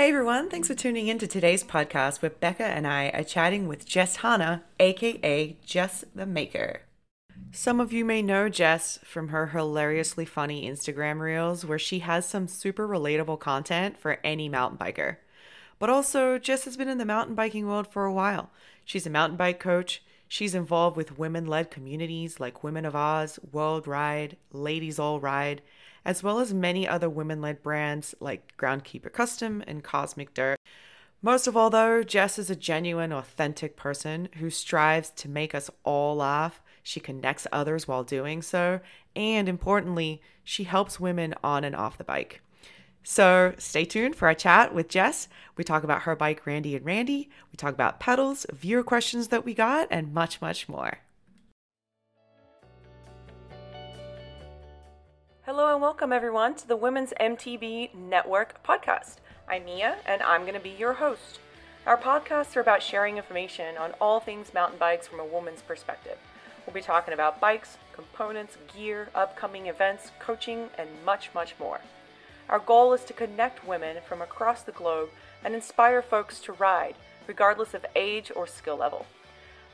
Hey everyone, thanks for tuning in to today's podcast where Beka and I are chatting with Jess Hana, aka Jess the Maker. Some of you may know Jess from her hilariously funny Instagram reels where she has some super relatable content for any mountain biker. But also, Jess has been in the mountain biking world for a while. She's a mountain bike coach. She's involved with women led communities like Women of Oz, World Ride, Ladies All Ride, as well as many other women led brands like Groundkeeper Custom and Cosmic Dirt. Most of all, though, Jess is a genuine, authentic person who strives to make us all laugh. She connects others while doing so. And importantly, she helps women on and off the bike. So stay tuned for our chat with Jess. We talk about her bike, Randy and Randy. We talk about pedals, viewer questions that we got, and much, much more. Hello and welcome everyone to the Women's MTB Network podcast. I'm Mia and I'm going to be your host. Our podcasts are about sharing information on all things mountain bikes from a woman's perspective. We'll be talking about bikes, components, gear, upcoming events, coaching, and much, much more. Our goal is to connect women from across the globe and inspire folks to ride, regardless of age or skill level.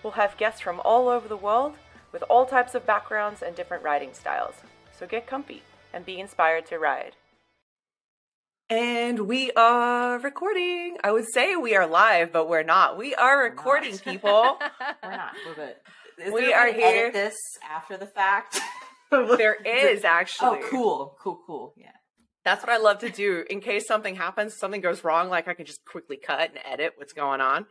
We'll have guests from all over the world with all types of backgrounds and different riding styles. So get comfy and be inspired to ride. And we are recording. I would say we are live, but we're not. We are recording, not. people. We're not. We're good. Is We there a are way to here. Edit this after the fact. there is oh, actually. Oh, cool, cool, cool. Yeah. That's what I love to do. In case something happens, something goes wrong, like I can just quickly cut and edit what's going on.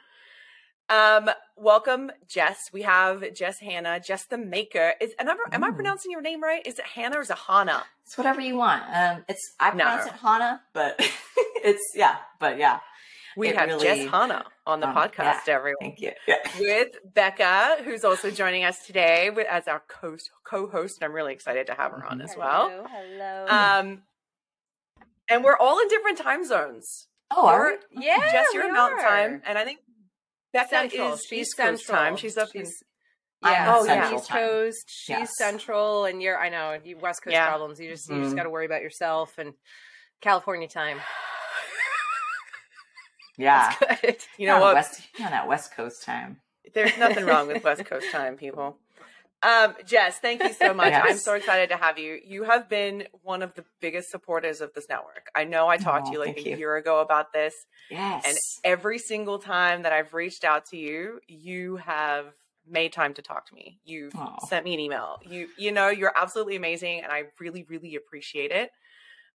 Um, welcome, Jess. We have Jess Hana, Jess the Maker. Is am I, am I pronouncing your name right? Is it Hannah or is it Hannah? It's whatever you want. Um, it's I No. pronounce it Hana, but it's yeah, but yeah. We It have really- Jess Hana on the Um, podcast, yeah. everyone. Thank you. Yeah. With Beka, who's also joining us today with, as our co- co-host. I'm really excited to have her on as well. Hello. hello. Um, and we're all in different time zones. Oh, are we? yeah, Jess, we you're in Mountain are. Time, and I think Beka Central. is She's East Coast Central. time. She's up in She's- Yeah, Oh, yeah. East Coast. She's Yes. Central, and you're. I know you West Coast Yeah. problems. You just you just Mhm. got to worry about yourself and California time. Yeah. You know what? West, on that West Coast time. There's nothing wrong with West Coast time, people. Um, Jess, thank you so much. Yes. I'm so excited to have you. You have been one of the biggest supporters of this network. I know I talked to you like a you. year ago about this, Yes. and every single time that I've reached out to you, you have made time to talk to me. You've Aw. sent me an email. You you know, you're absolutely amazing and I really really appreciate it.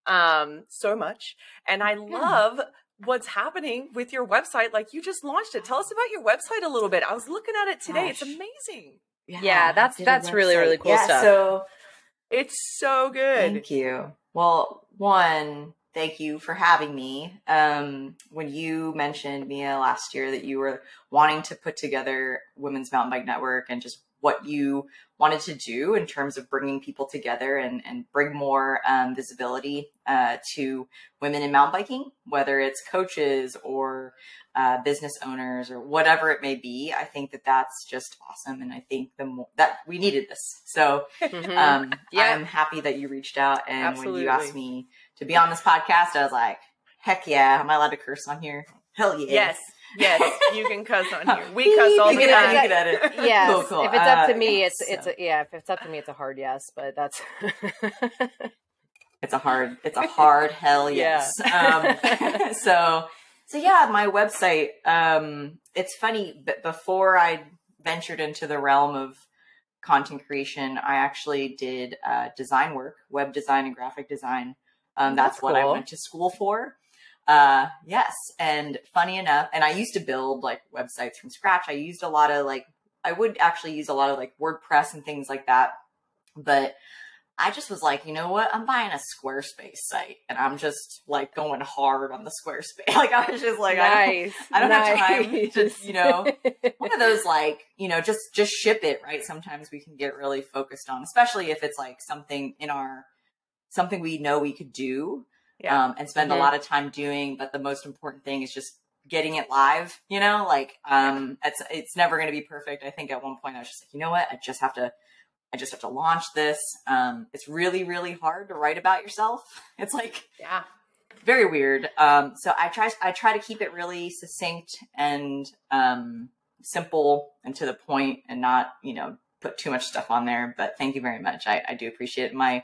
Um so much. And I love what's happening with your website. Like you just launched it. Tell us about your website a little bit. I was looking at it today. It's amazing. Yeah, that's- I did a that's really, really cool yeah, stuff. So It's so good. Thank you. Well, one, thank you for having me. Um, when you mentioned Mia last year that you were wanting to put together Women's Mountain Bike Network and just what you wanted to do in terms of bringing people together and, and bring more um, visibility uh, to women in mountain biking, whether it's coaches or uh, business owners or whatever it may be. I think that that's just awesome, and I think the more that we needed this. So Mhm. um, Yeah. I'm happy that you reached out. And when Absolutely. you asked me to be on this podcast, I was like, heck yeah. Am I allowed to curse on here? Hell yeah. Yes. Yes, you can cuss on here. We cuss all the time. you can edit. Yes, Cool, cool. if it's up to Uh, me, yeah, it's it's so- a, yeah. If it's up to me, it's a hard yes. But that's It's a hard, it's a hard hell Yeah. yes. Um, so, so yeah, my website, um, it's funny, but before I ventured into the realm of content creation, I actually did uh, design work, web design and graphic design. Um, that's, That's what I went to school for. Uh, yes. And funny enough, and I used to build like websites from scratch. I used a lot of like, I would actually use a lot of like WordPress and things like that. But I just was like, you know what? I'm buying a Squarespace site and I'm just like going hard on the Squarespace. Like I was just like, I don't. I don't have time nice. to, you know, one of those like, you know, just just ship it, right? Sometimes we can get really focused on, especially if it's like something in our something we know we could do Yeah. um, and spend Mhm. a lot of time doing. But the most important thing is just getting it live. You know, like um, it's it's never going to be perfect. I think at one point I was just like, you know what? I just have to. I just have to launch this. Um, it's really, really hard to write about yourself. It's like yeah. very weird. Um, so I try I try to keep it really succinct and um, simple and to the point, and not you know put too much stuff on there. But thank you very much. I, I do appreciate it. My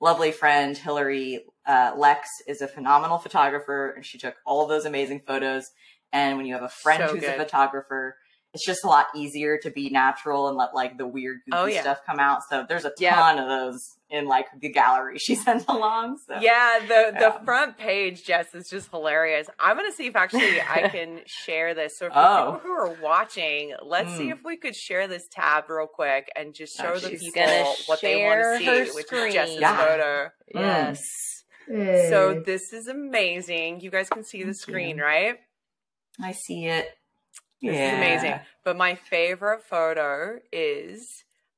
lovely friend Hillary uh, Lex is a phenomenal photographer, and she took all those amazing photos. And when you have a friend So who's good. a photographer, it's just a lot easier to be natural and let like the weird goofy Oh, yeah. stuff come out. So there's a ton Yeah. of those in like the gallery she sent along. So Yeah, the the front page, Jess, is just hilarious. I'm gonna see if actually I can share this. So for Oh. people who are watching, let's see Mm. if we could share this tab real quick and just Oh, show the people what they want to see, which screen. is Jess's Yeah. photo. Yes. So this is amazing. You guys can see the screen, you. right? I see it. This is amazing. But my favorite photo is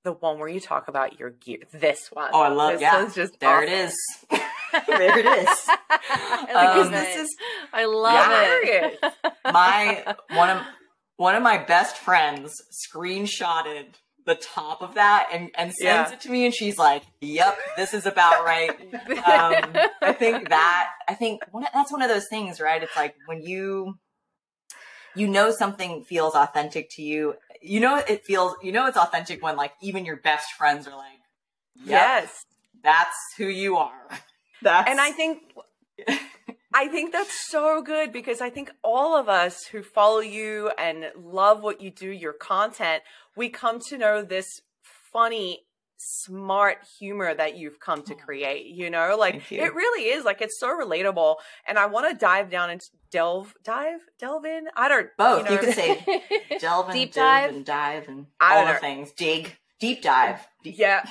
the one where you talk about your gear. This one. Oh, I love it. this yeah. one's just there it awesome. is. there it is. I Um, it. this is I love hilarious. it. My one of one of my best friends screenshotted the top of that and, and sends Yeah. it to me and she's like, Yep, this is about right. Um, I think that I think one, that's one of those things, right? It's like when you you know something feels authentic to you. You know it feels you know it's authentic when like even your best friends are like, yep, Yes. that's who you are. That's And I think I think that's so good because I think all of us who follow you and love what you do, your content, we come to know this funny, smart humor that you've come to oh. create. You know, like you. it really is like it's so relatable. And I want to dive down and delve, dive, delve in. I don't both. You, know, could say delve and Deep dive dive? and dive and I all the things. Dig, deep dive. Deep- Yeah.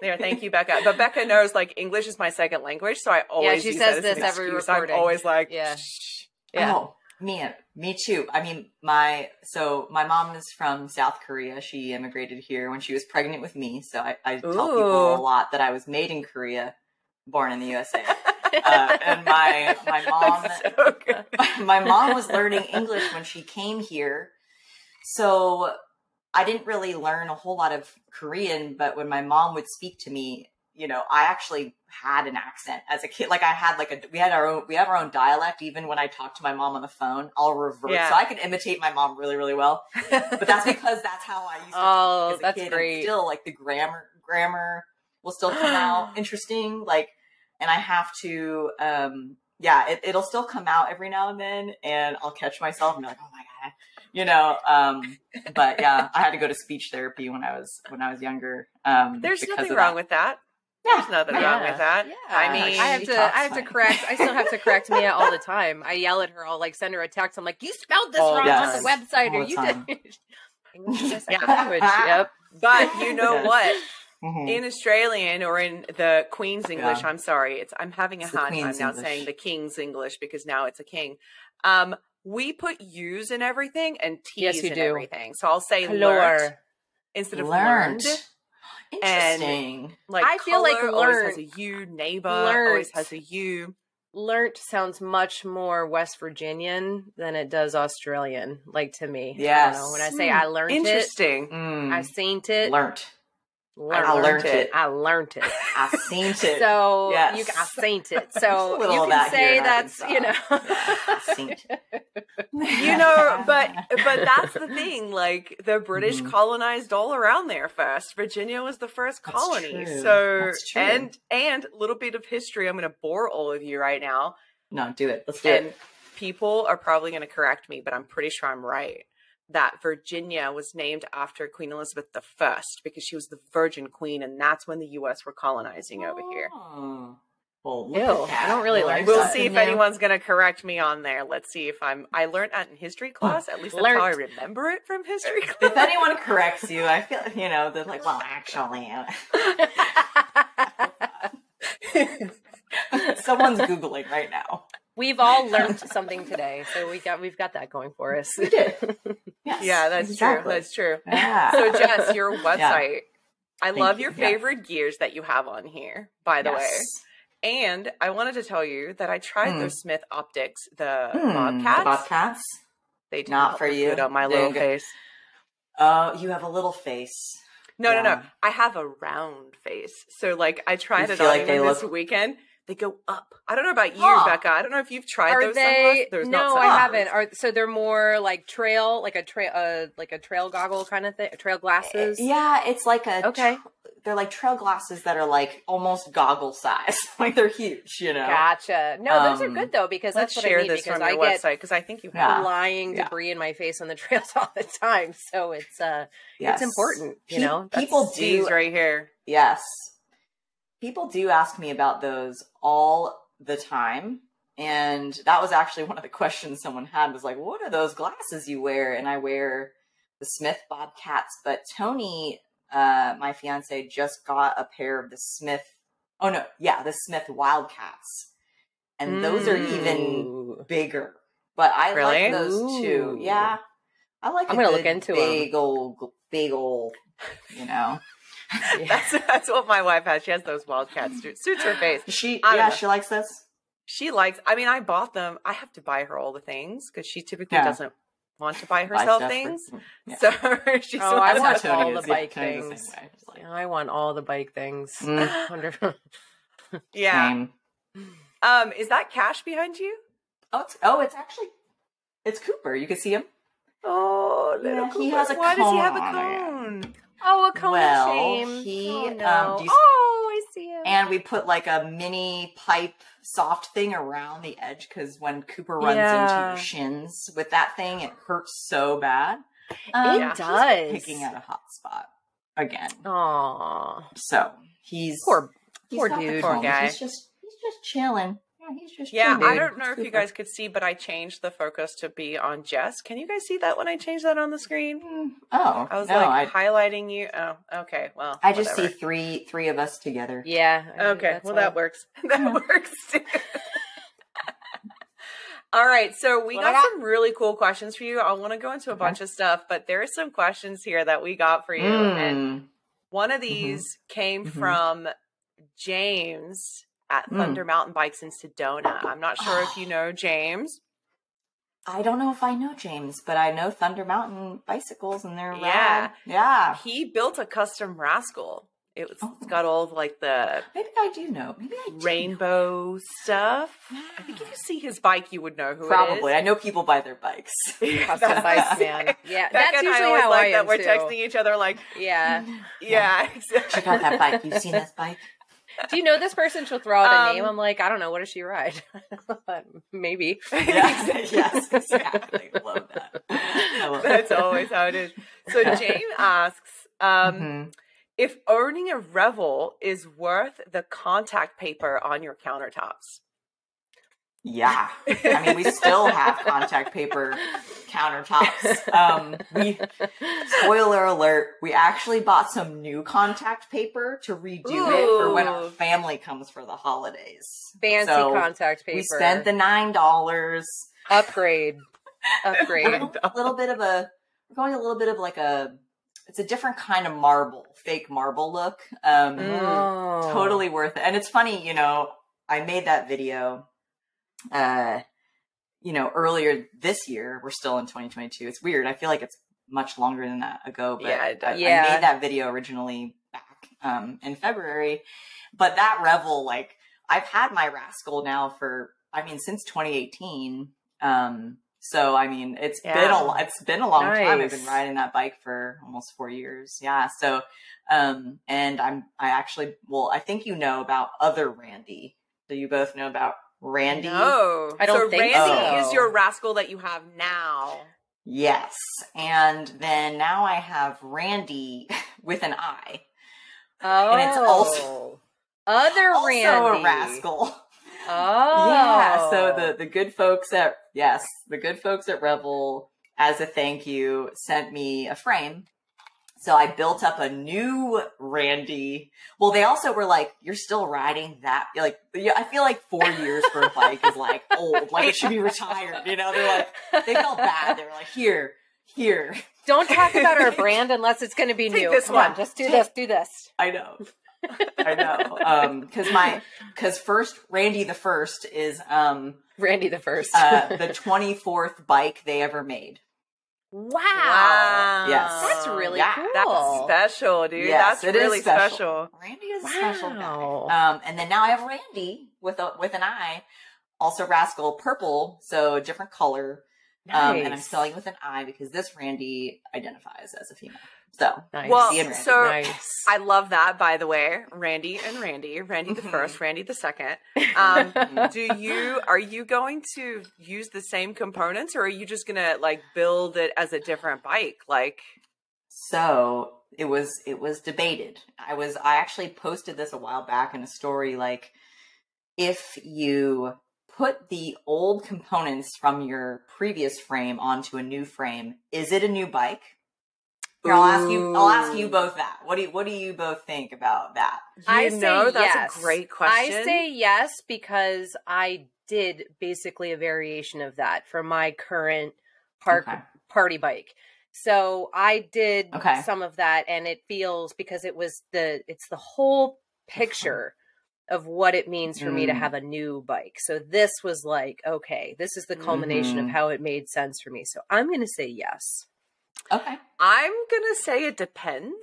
There, thank you, Beka. But Beka knows like English is my second language, so I always yeah. she use says that as an this every excuse. recording. I'm always like, Yeah. "Shh." Yeah. Oh, me, me too. I mean, my so my mom is from South Korea. She immigrated here when she was pregnant with me. So I, I tell people a lot that I was made in Korea, born in the USA. Uh, and my my mom so good. my mom was learning English when she came here. So I didn't really learn a whole lot of Korean, but when my mom would speak to me, you know, I actually had an accent as a kid. Like I had like a we had our own we have our own dialect even when I talk to my mom on the phone, I'll revert. Yeah. So I can imitate my mom really, really well. But that's because that's how I used to Oh, talk as a that's kid. And great. still like the grammar grammar will still come out interesting. Like and I have to um yeah, it, it'll still come out every now and then and I'll catch myself and be like, oh my god. You know, um but yeah, I had to go to speech therapy when I was when I was younger. Um There's nothing wrong that. with that. Yeah, There's nothing yeah. wrong with that. Yeah. I mean, I have to. I have to correct. I still have to correct Mia all the time. I yell at her. I'll like send her a text. I'm like, "You spelled this All wrong the on the website, All or the you time. did." English is my second Yeah. language. Yep. but you know Yes. what? Mhm. In Australian or in the Queen's English, Yeah. I'm sorry, it's I'm having a It's hard time now English. saying the King's English because now it's a king. Um, we put U's in everything and T's Yes, you in do. everything. So I'll say learned instead of learned. learned. Interesting. Like I feel like color always has a U, neighbor always learnt. has a U. Learnt sounds much more West Virginian than it does Australian. Like to me, Yes. know. When I say. I learned it, Interesting. Mm. I seen it. learnt. Learned I learned it. I learned it. I seen it. So Yes. you, I seen it. So you can say that's you know. It. you know but but that's the thing like the british Mhm. colonized all around there first virginia was the first colony so and and a little bit of history i'm going to bore all of you right now No, do it. Let's do and it. people are probably going to correct me but i'm pretty sure i'm right that virginia was named after queen elizabeth i because she was the virgin queen and that's when the us were colonizing over here Oh. Well, look Ew, at. I don't really like We'll that. see if Yeah. anyone's going to correct me on there. Let's see if I'm. I learned that in history oh, class. At least that's how I remember it from history class. If anyone corrects you, I feel you know they're like, well, actually, someone's googling right now. We've all learned something today, so we got we've got that going for us. We did. Yes, Yeah, that's true. That's true. Yeah. So, Jess, your website. I Thank love you. your Yeah. favorite gears that you have on here, by the way. And I wanted to tell you that I tried Hmm. those Smith Optics, the Hmm, the Bobcats. Bobcats. They did Not not for look you. Good on my They little go- face. Oh, you have a little face. No, no, no. I have a round face. So, like, I tried You it feel on like this look- weekend. They go up. I don't know about you, Huh. Beka. I don't know if you've tried Are those they? sunglasses. There's not no, I haven't. Are so they're more like trail, like a trail, uh, like a trail goggle kind of thing, trail glasses. Yeah, it's like a Okay. tr- they're like trail glasses that are like almost goggle size. like they're huge, you know. Gotcha. No, those are Um, good though because Let's that's what share I need this because from I your get website because I think you have. Yeah. flying Yeah. debris in my face on the trails all the time. So it's uh, Yes. it's important. You Pe- know, people That's- do These right here. Yes. People do ask me about those all the time. And that was actually one of the questions someone had was like, what are those glasses you wear? And I wear the Smith Bobcats. But Tony, uh, my fiance, just got a pair of the Smith. Oh, no. Yeah, the Smith Wildcats. And those are even bigger. But I Really? like those too. Ooh. Yeah. I like I'm gonna look into big old, big old, you know. That's that's what my wife has. She has those wildcat suits. Suits her face. She, I yeah, know. she likes this. She likes. I mean, I bought them. I have to buy her all the things because she typically Yeah. doesn't want to buy Buy herself stuff for- things. yeah. So she's. Oh, I want how all the bike Tony's things. same like, I want all the bike things. Mm. Wonder- yeah. same. Um, is that Cash behind you? Oh, it's, oh, it's actually it's Cooper. You can see him. Oh, little Yeah, he Cooper. has a Why does he have a cone on it. cone? Oh, a cone Well, of shame. he, oh, um, no. you- oh, I see it. And we put like a mini pipe soft thing around the edge because when Cooper runs Yeah. into your shins with that thing, it hurts so bad. it Um, he's does. picking at a hot spot again. Aw. So he's Poor he's poor dude. Poor guy. He's just he's just chilling. Yeah, he's just Yeah, chilling. I don't know if you guys could see, but I changed the focus to be on Jess. Can you guys see that when I changed that on the screen? Mm, Oh, I was no, like I, highlighting you. Oh, okay. Well, I just whatever. see three three of us together. Yeah. I Okay, well all. that works. That Yeah. works too. All right, so we got got? some really cool questions for you. I want to go into a Okay. bunch of stuff, but there are some questions here that we got for you, and Mm. one of these came Mhm. from James at Mm. Thunder Mountain Bikes in Sedona. I'm not sure if you know James. I don't know if I know James, but I know Thunder Mountain bicycles and they're Yeah. rad. Yeah. He built a custom rascal. It was Oh. it's got all of, like the Maybe I do know. Maybe I do know. rainbow stuff. I think if you see his bike, you would know who Probably. it I know people buy their bikes. Custom That's- bikes, man. Yeah, Beka that's and I usually always how like I that am we're too. texting each other like, Yeah. yeah, exactly. Check out that bike. You've seen this bike? Do you know this person? She'll throw out a Um, name. I'm like, I don't know. What does she ride? Maybe. Yeah. yes, exactly. Love that. Love That's that. always how it is. So James asks um, Mhm. if owning a Revel is worth the contact paper on your countertops. Yeah. I mean, we still have contact paper countertops. Um, we spoiler alert, we actually bought some new contact paper to redo it for when our family comes for the holidays. Fancy So, contact paper. We spent the nine dollars. upgrade. A Upgrade. little, little bit of a we're going a little bit of like a it's a different kind of marble, fake marble look. Um Mm. Totally worth it. And it's funny, you know, I made that video uh you know, earlier this year. We're still in 2022. It's weird. I feel like it's much longer than that ago, but Yeah, I. Yeah. I made that video originally back um in February. But that Revel like I've had my Rascal now for I mean since 2018. Um so I mean it's been a it's been a long time. I've been riding that bike for almost 4 years. Yeah. So um and I'm I actually well I think you know about other Randy. So you both know about Randy? No, I don't so think Randy so. is your rascal that you have now. Yes. And then now I have Randi with an I. Oh. And it's oh. also- other Also Randy. a rascal. Oh. Yeah. So the the good folks at yes, the good folks at Revel, as a thank you, sent me a frame. So I built up a new Randy. Well, they also were like, "You're still riding that?" Like, yeah, I feel like four years for a bike is like old. Like it should be retired. You know? They're like, they felt bad. They were like, "Here, here." Don't talk about our brand unless it's going to be Take new. this Come one. on, just do this. Do this. I know. I know. Um, because my because first Randy the first is um Randy the first. uh the twenty fourth bike they ever made. Wow. Yes. That's really Yeah. cool. That's special, dude. Yes, That's it is really special. special. Randy is a special guy. Um, and then now I have Randi with a with an eye, also Rascal purple, so a different color. Um, and I'm Nice. spelling with an I because this Randi identifies as a female. So Nice. Well, See Randy. so nice. I love that, by the way. Randy and Randy, Randy the Mhm. first, Randy the second. Um, Mhm. do you are you going to use the same components, or are you just gonna like build it as a different bike? Like, so it was it was debated. I was I actually posted this a while back in a story like if you put the old components from your previous frame onto a new frame, is it a new bike? Here, I'll ask you. I'll ask you both that. What do you What do you both think about that? you I know, say that's yes. a great question. I say yes because I did basically a variation of that for my current park Okay. party bike. So I did Okay. some of that and it feels because it was the it's the whole picture of what it means for me to Mm. have a new bike. So this was like, okay, this is the culmination Mhm. of how it made sense for me. So I'm going to say yes. Okay. I'm gonna say it depends.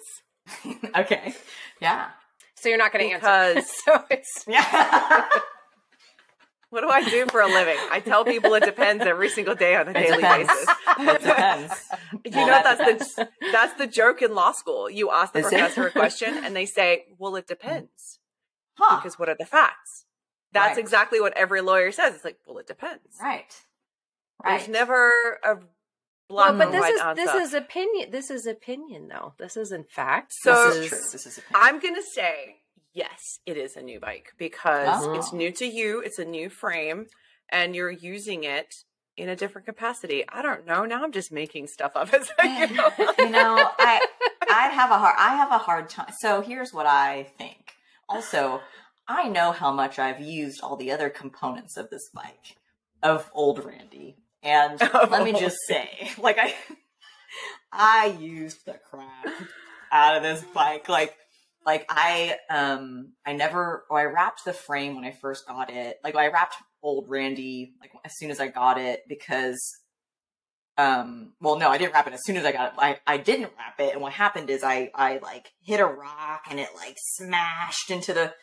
okay. Yeah. So you're not going to answer. Because- so it's Yeah. What do I do for a living? I tell people it depends every single day on a It daily depends. basis. it depends. You Well, know that that's depends. the that's the joke in law school. You ask the Is it? professor a question and they say, "Well, it depends." Huh. Because what are the facts? That's Right. exactly what every lawyer says. It's like, "Well, it depends." right. Right. There's never a black well, but this is answer. this is opinion. This is opinion, though. This isn't fact. So- this this is true. is This is a I'm gonna say yes, it is a new bike because Oh. it's new to you. It's a new frame, and you're using it in a different capacity. I don't know. Now I'm just making stuff up as I go. you know, I I'd have a hard I have a hard time. So here's what I think. Also, I know how much I've used all the other components of this bike of old Randy. And let me just say, like I I used the crap out of this bike. Like like I um I never or I wrapped the frame when I first got it. Like I wrapped old Randy like as soon as I got it because um well no i didn't wrap it as soon as i got it i, I didn't wrap it and what happened is i i like hit a rock and it like smashed into the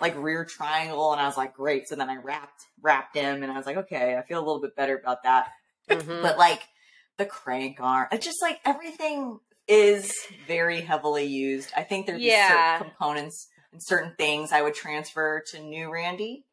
like rear triangle and i was like great. So then i wrapped wrapped him and i was like okay i feel a little bit better about that. Mhm. but like the crank arm it's just like everything is very heavily used. I think there'd be Yeah. certain components and certain things i would transfer to new randy.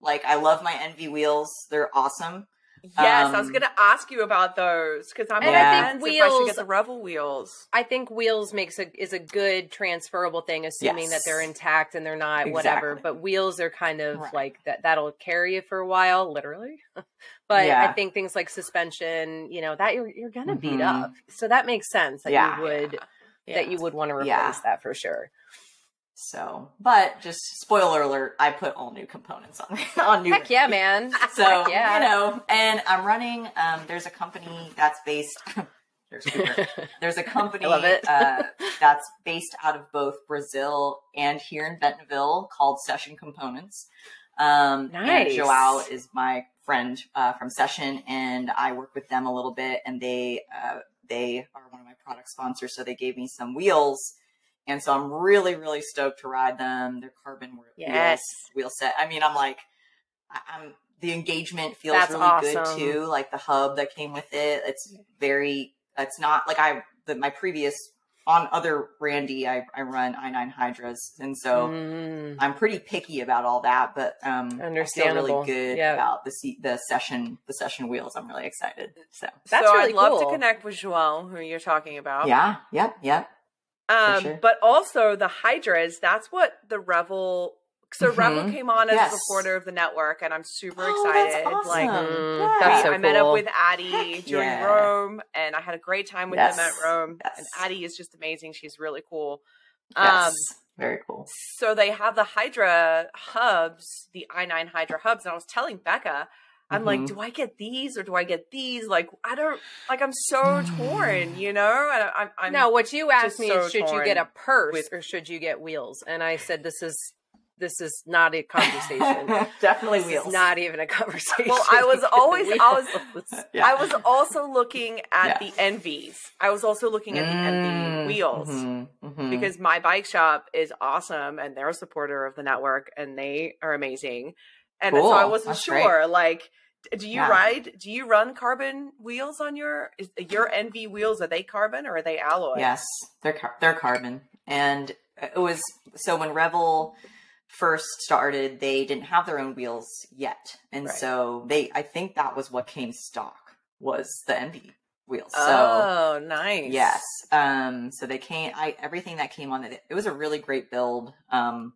Like i love my ENVE wheels. They're awesome Yes, I was Um, going to ask you about those because I'm And on I think fence if I should get the Revel wheels. I think wheels makes a is a good transferable thing, assuming that they're intact and they're not whatever. But wheels are kind of Right. like that. That'll carry you for a while, literally. but I think things like suspension, you know, that you're you're gonna beat Mhm. up. So that makes sense that Yeah. you would Yeah. that you would want to replace Yeah. that for sure. So, but just spoiler alert, I put all new components on on new. Heck yeah, man. So yeah. you know, and I'm running. Um, there's a company that's based. there's There's a company uh, that's based out of both Brazil and here in Bentonville called Session Components. Um, Nice. And Joao is my friend uh, from Session, and I work with them a little bit. And they uh, they are one of my product sponsors, so they gave me some wheels. And so I'm really, really stoked to ride them. They're carbon wheels, Yes. wheel set. I mean, I'm like, I, I'm the engagement feels That's really awesome. good too. Like the hub that came with it, it's very. It's not like I the, my previous on other Randy. I, I run i9 Hydras, and so Mm. I'm pretty picky about all that. But um, I feel really good Yeah. about the se- the session the session wheels. I'm really excited. So That's so really I'd love to connect with Joelle, who you're talking about. yeah, yep, yep. Um, sure. but also the Hydras, that's what the Revel. So Mhm. Revel came on as Yes. a supporter of the network, and I'm super Oh, excited. awesome. Like, Mm, Yeah. so I met up with Addie during yeah. Roam, and I had a great time with Yes. them at Roam. Yes. And Addie is just amazing; she's really cool. Yes, Um, very cool. so they have the Hydra hubs, the i9 Hydra hubs, and I was telling Beka, I'm like, Mhm. do I get these or do I get these? Like, I don't like. I'm so torn, you know. And I, I'm, I'm no, what you asked me so is should you get a purse with- or should you get wheels? And I said this is this is not a conversation. Definitely This wheels. is not even a conversation. Well, I was always- I was- Yeah. I was also looking at Yeah. the ENVEs. I was also looking at the ENVE Mm, wheels. mhm, mhm. because my bike shop is awesome and they're a supporter of the network and they are amazing. And so I wasn't That's great. sure. Like, d- do you Yeah. ride? Do you run carbon wheels on your is your ENVE wheels? Are they carbon or are they alloy? Yes, they're car- they're carbon, and it was so when Revel first started, they didn't have their own wheels yet, and Right. so they I think that was what came stock was the ENVE wheels. So Oh, nice. yes, um, so they came. I everything that came on it. It was a really great build. Um,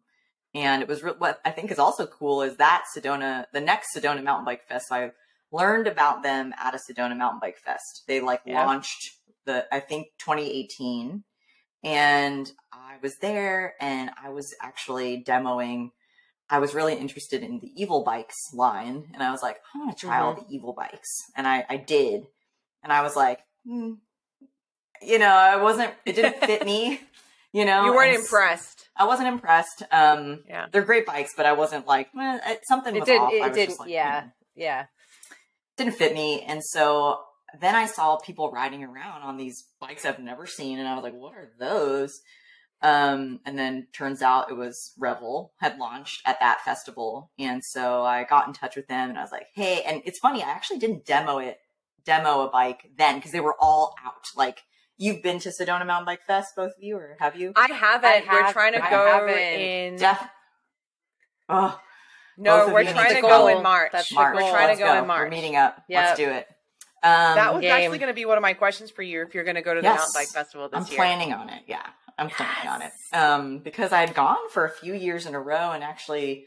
and it was re- what I think is also cool is that Sedona, the next Sedona Mountain Bike Fest. I learned about them at a Sedona Mountain Bike Fest. They like Yeah. launched the I think 2018, and I was there and I was actually demoing. I was really interested in the Evil Bikes line, and I was like, I want to try all Mm-hmm. the Evil Bikes, and I I did, and I was like, hmm. you know, I wasn't. It didn't fit me. You know, You weren't impressed. I wasn't impressed. Um, Yeah. they're great bikes, but I wasn't like eh, it, something It was didn't- off. it didn't- like, yeah. hmm, Yeah. didn't fit me, and so then I saw people riding around on these bikes I've never seen, and I was like, "What are those?" Um, and then turns out it was Revel had launched at that festival, and so I got in touch with them, and I was like, "Hey!" And it's funny, I actually didn't demo it, demo a bike then because they were all out. Like, you've been to Sedona Mountain Bike Fest, both of you, or have you? I haven't. I we're have- trying to I go haven't. in. Def- oh, no, we're trying to to go. go in March. That's the March. We're trying Let's to go, in March. We're meeting up. Yep. Let's do it. Um, That was Game. actually going to be one of my questions for you if you're going to go to the Yes. mountain bike festival this year. I'm planning on it. Yeah, I'm planning on it. Um, because I had gone for a few years in a row, and actually,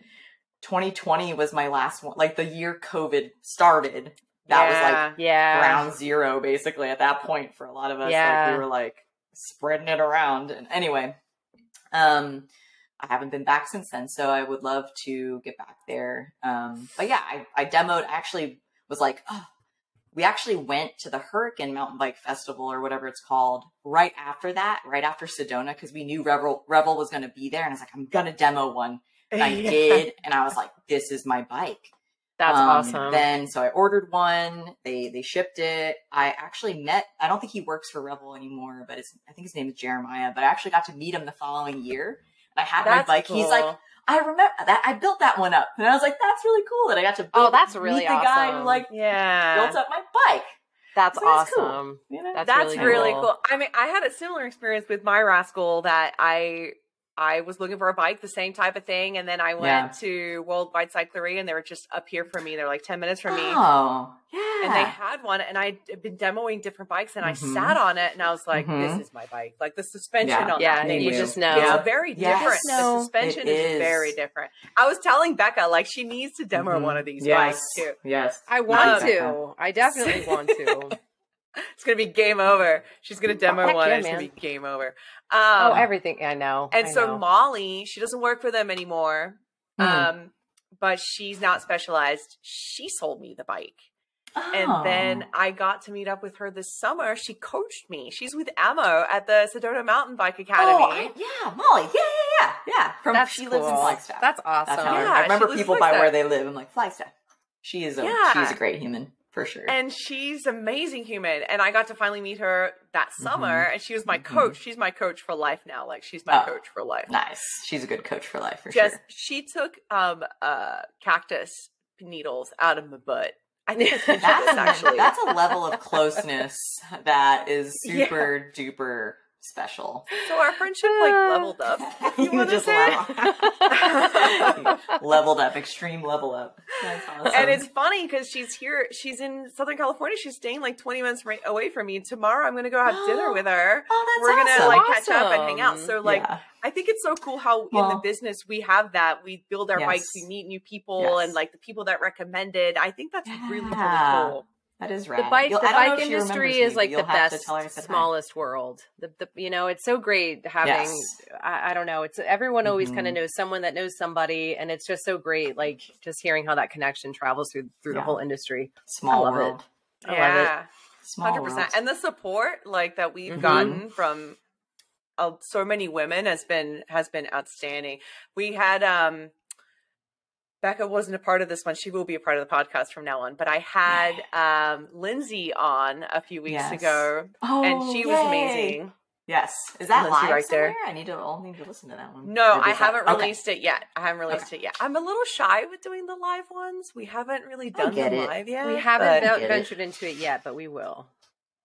2020 was my last one. Like the year COVID started, that was like Yeah. Yeah. ground zero, basically. At that point, for a lot of us, like we were like spreading it around. And anyway, um, I haven't been back since then, so I would love to get back there. Um, but yeah, I, I demoed. Actually, was like, oh, we actually went to the Hurricane Mountain Bike Festival or whatever it's called right after that, right after Sedona, because we knew Revel Revel was going to be there, and I was like, I'm gonna demo one. And I Yeah. did, and I was like, this is my bike. That's Um, awesome. Then so I ordered one. They they shipped it. I actually met. I don't think he works for Revel anymore, but it's, I think his name is Jeremiah. But I actually got to meet him the following year. And I had That's my bike. He's like. I remember that I built that one up, and I was like, that's really cool that I got to. Build, Oh, that's really meet the guy who like yeah. built up my bike. That's so that's cool. awesome. You know, That's That's, really really, cool. cool. I mean, I had a similar experience with my rascal that I I was looking for a bike, the same type of thing, and then I went Yeah. to Worldwide Cyclery, and they were just up here for me. They're like ten minutes from me, Oh, yeah. and they had one, and I'd been demoing different bikes, and I Mhm. sat on it, and I was like, Mhm. "This is my bike." Like the suspension Yeah. on Yeah, that thing you was just know. Yeah. It's very Yes. different. No. The suspension is. is. very different. I was telling Beka like she needs to demo Mhm. one of these yes. bikes too. Yes, I want do, to. I definitely want to. It's gonna be game over. She's gonna demo Heck one. yeah, it's gonna be game over. Oh, Um, everything. I know. and I so know. Molly, she doesn't work for them anymore. Hmm. Um, but she's not specialized. She sold me the bike. Oh. And then I got to meet up with her this summer. She coached me. She's with Ammo at the Sedona Mountain Bike Academy. Oh, I- yeah, Molly. Yeah, yeah, yeah, yeah. From That's she lives in. Flagstaff. That's awesome. That's how I- Yeah, I remember people by where they live. I'm like Flagstaff. She is a Yeah. she's a great human for sure. and she's amazing human. And I got to finally meet her that summer, and she was my Mhm. coach. She's my coach for life now. Like she's my Oh. coach for life. nice. She's a good coach for life for Just sure. she took um uh cactus needles out of my butt. I think That's this actually. that's a level of closeness that is Yeah. super duper special. so our friendship like leveled up. If you, want to just say. level- leveled up, extreme level up. That's awesome. And it's funny because she's here. She's in Southern California. She's staying like 20 minutes right away from me. Tomorrow, I'm going to go have dinner with her. oh, that's We're gonna awesome. like catch up and hang out. So like, Yeah. I think it's so cool how in the business we have that. We build our Yes. bikes, we meet new people, Yes. and like the people that recommended. I think that's really really cool. That is the right. bike, You'll- the I don't know bike industry is me, like the you'll have to best, tell her I said hi. smallest world. The, the, you know, it's so great having. Yes. I, I don't know. It's everyone always Mhm. kind of knows someone that knows somebody, and it's just so great. Like just hearing how that connection travels through through the whole industry. Small I love it. world. I love it. yeah, Small hundred world. percent. And the support like that we've Mhm. gotten from uh, so many women has been has been outstanding. We had um Beka wasn't a part of this one. She will be a part of the podcast from now on. But I had um Lindsay on a few weeks Yes. ago, Oh, and she was amazing. Yes, is that Lindsay live right there. somewhere? I need to. I'll need to listen to that one. No, I that- haven't okay. released it yet. I haven't released it yet. I'm a little shy with doing the live ones. We haven't really done them it. live yet. we haven't but- ven- it. ventured into it yet, but we will.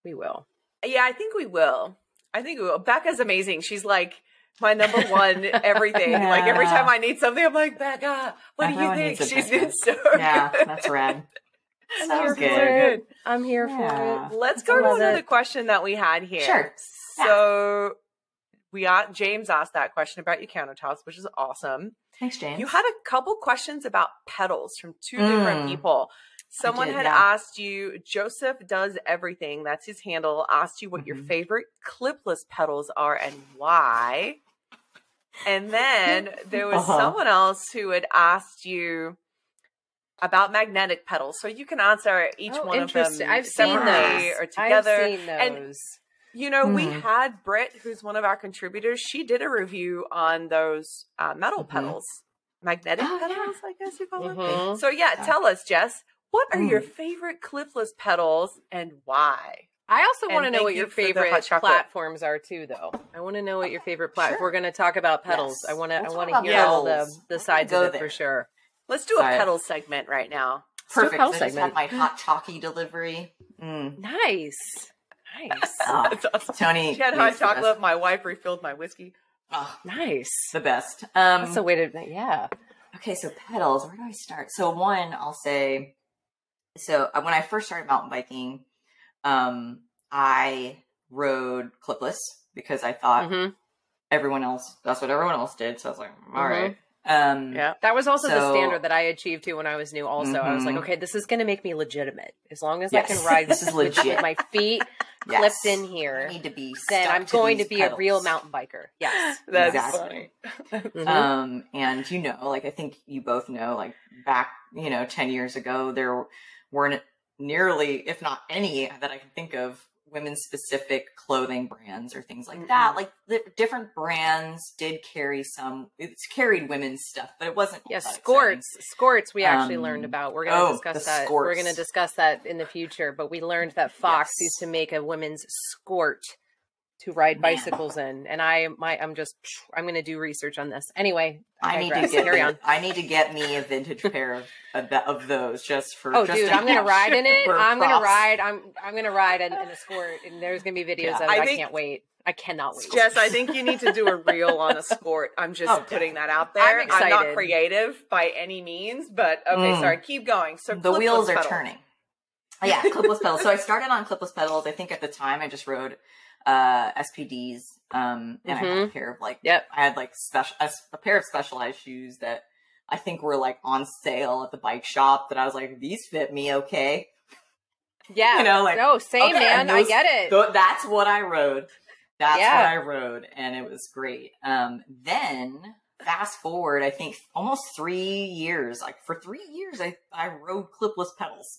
We will. Yeah, I think we will. I think we will. Beka's amazing. She's like my number one everything. Like every time I need something, I'm like, Beka, what do you think? needs a She's Beka. been so Yeah, that's rad. I'm Sounds here good. for it. I'm here Yeah. for it. Let's go to love another it. question that we had here. Sure. Yeah. So we got James asked that question about your countertops, which is awesome. Thanks, James. You had a couple questions about pedals from two different Mm. people. Someone did, had yeah. asked you, Joseph does everything, that's his handle, asked you what your Mhm. favorite clipless pedals are and why. And then there was Uh-huh. someone else who had asked you about magnetic pedals. So you can answer each Oh, one of them. I've seen separately those. or together. I've seen And. You know, we Mhm. had Britt, who's one of our contributors. She did a review on those uh, metal Mhm. pedals, magnetic Oh, yeah. pedals, I guess you call them. Mhm. So yeah, Yeah. tell us, Jess, what are your Mm. favorite clipless pedals and why? I also And want to know thank what you your for the hot favorite platforms are too, though. I want to know what your favorite platform. Sure. We're going to talk about pedals. Yes. I want to. We'll I want to about hear all the the sides of go it for sure. Let's do a Sorry. pedal segment right now. Perfect. pedal I just had segment. my hot chalky delivery. Mm. Nice, nice, Oh, That's awesome. Tony. She had hot chocolate. My wife refilled my whiskey. Oh, nice. the best. Um, That's a way to. Yeah. Okay, so pedals. Where do I start? So one, I'll say. So uh, when I first started mountain biking, um, I rode clipless because I thought hmm everyone else. That's what everyone else did. So I was like, all Mhm. right. Um, Yeah. That was also the standard that I achieved too when I was new. Also, I was like, Mhm. okay, this is going to make me legitimate. As long as Yes, I can ride this is with legit. my feet yes. clipped in I here, need to be. then I'm going to be a real mountain biker. Yes. That's Exactly. funny. Mhm. Um, and you know, like I think you both know, like back, you know, 10 years ago, there weren't nearly, if not any, that I can think of women specific clothing brands or things like that. Mm-mm. Like the different brands did carry some, it's carried women's stuff, but it wasn't. all Yeah, that skorts. Skorts we actually Um, learned about. We're going to oh, discuss that. We're going to discuss that in the future, but we learned that Fox Yes. used to make a women's skort to ride Man. bicycles in. And I my I'm just I'm going to do research on this. Anyway, I need to get carry on. I need to get me a vintage pair of of, of those just for. Oh, just dude, I'm gonna ride in it. I'm gonna ride. I'm I'm gonna ride in, in a skort, and there's gonna be videos Yeah. of it. I I, think- can't wait. I cannot wait. Jess, I think you need to do a reel on a skort. I'm just Oh, putting that out there. I'm there. I'm, not creative by any means, but okay, Mm. sorry, keep going. So the wheels are pedals. turning. Yeah, clipless pedals. So I started on clipless pedals. I think at the time I just rode uh, SPDs, um, and I had a Mhm. pair of like Yep. I had like special a, a pair of specialized shoes that I think were like on sale at the bike shop. That I was like, these fit me okay. Yeah. You know, like, no, same okay, man. and I get it. So that's what I rode. That's Yeah. what I rode, and it was great. Um, then fast forward, I think almost three years. Like for three years, I I rode clipless pedals.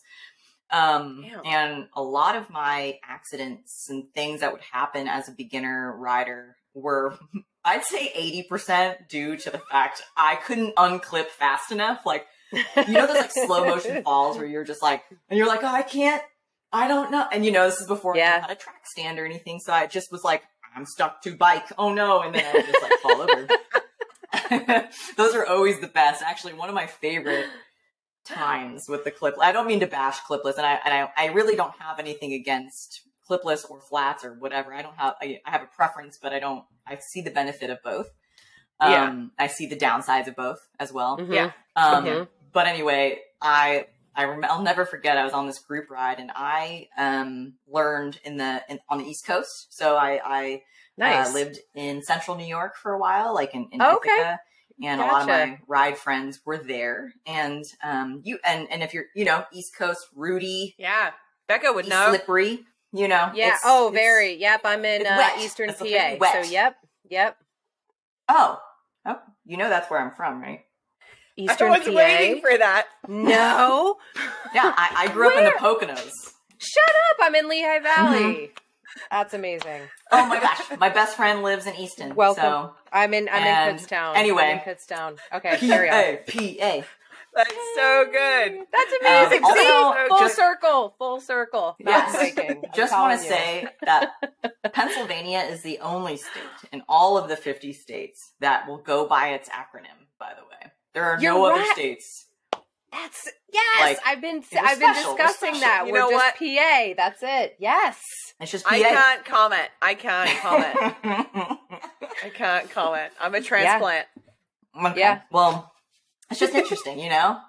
Um, and a lot of my accidents and things that would happen as a beginner rider were, I'd say, eighty percent due to the fact I couldn't unclip fast enough. Like you know those like slow motion falls where you're just like and you're like oh i can't i don't know and you know this is before Yeah. i had a track stand or anything so i just was like i'm stuck to bike oh no and then i would just like fall over those are always the best actually one of my favorite times with the clip i don't mean to bash clipless and i and i, I really don't have anything against clipless or flats or whatever i don't have I, I have a preference but i don't i see the benefit of both Yeah. um i see the downsides of both as well Mhm. Yeah. um, Mhm. but anyway, I I rem- I'll never forget. I was on this group ride, and I um learned in the in, on the East Coast. So I I Nice. uh, lived in Central New York for a while, like in, in Oh, okay. And a lot of my ride friends were there. And um you and and if you're you know East Coast, Rudy, Yeah, Beka would know. slippery, you know, yeah. oh, very. Yep. I'm in uh. Eastern PA. So yep. Yep. Oh, oh, you know that's where I'm from, right? Eastern I was PA. waiting for that. no. Yeah, I, I grew up in the Poconos. Shut up. I'm in Lehigh Valley. That's amazing. Oh my gosh, my best friend lives in Easton. Welcome. So. I'm in. I'm And in Kutztown. anyway. I'm in Kutztown. Okay, carry on. PA. That's so good. That's amazing. Um, See? also, full just- circle. Full circle. Yes. Mountain biking. I'm Just want to say that Pennsylvania is the only state in all of the 50 states that will go by its acronym, by the way. There are You're no other states. That's yes. Like, I've been I've been special, discussing that. You We're know just PA. That's it. Yes. It's just PA. I can't comment. I can't comment. I can't comment. I'm a transplant. okay. Yeah. Well, it's just interesting, you know?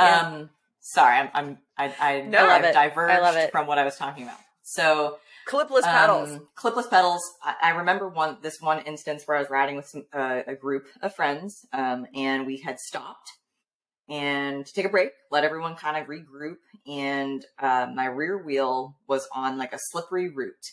Yeah. Um, sorry, I'm, I'm I, I, No, I love I've it. diverged I love it. from what I was talking about. So, Clipless pedals. Um, clipless pedals. I, I remember one this one instance where I was riding with some uh, a group of friends, um, and we had stopped and to take a break, let everyone kind of regroup, and uh, my rear wheel was on like a slippery route,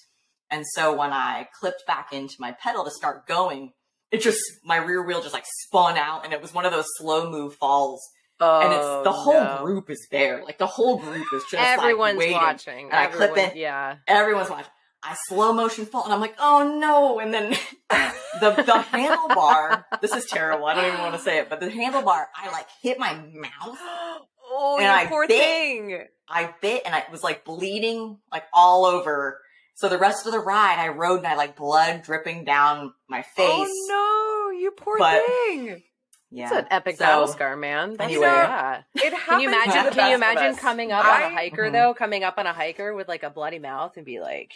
and so when I clipped back into my pedal to start going, it just my rear wheel just like spun out, and it was one of those slow move falls, oh, and it's the whole no. group is there, like the whole group is just Everyone's like, waiting watching. And I clip Everyone- it. Yeah. everyone's watching. I slow motion fall, and I'm like, oh no! And then the the handlebar. This is terrible. I don't even want to say it, but the handlebar. I like hit my mouth. Oh, And you I poor bit. thing. I bit, and I was like bleeding like all over. So the rest of the ride, I rode, and I like blood dripping down my face. Oh no, you poor But- thing. Yeah, It's an epic So, battle scar, man. That's anyway. yeah. It Can you imagine? Can you imagine coming up on a hiker Mhm. though? Coming up on a hiker with like a bloody mouth and be like,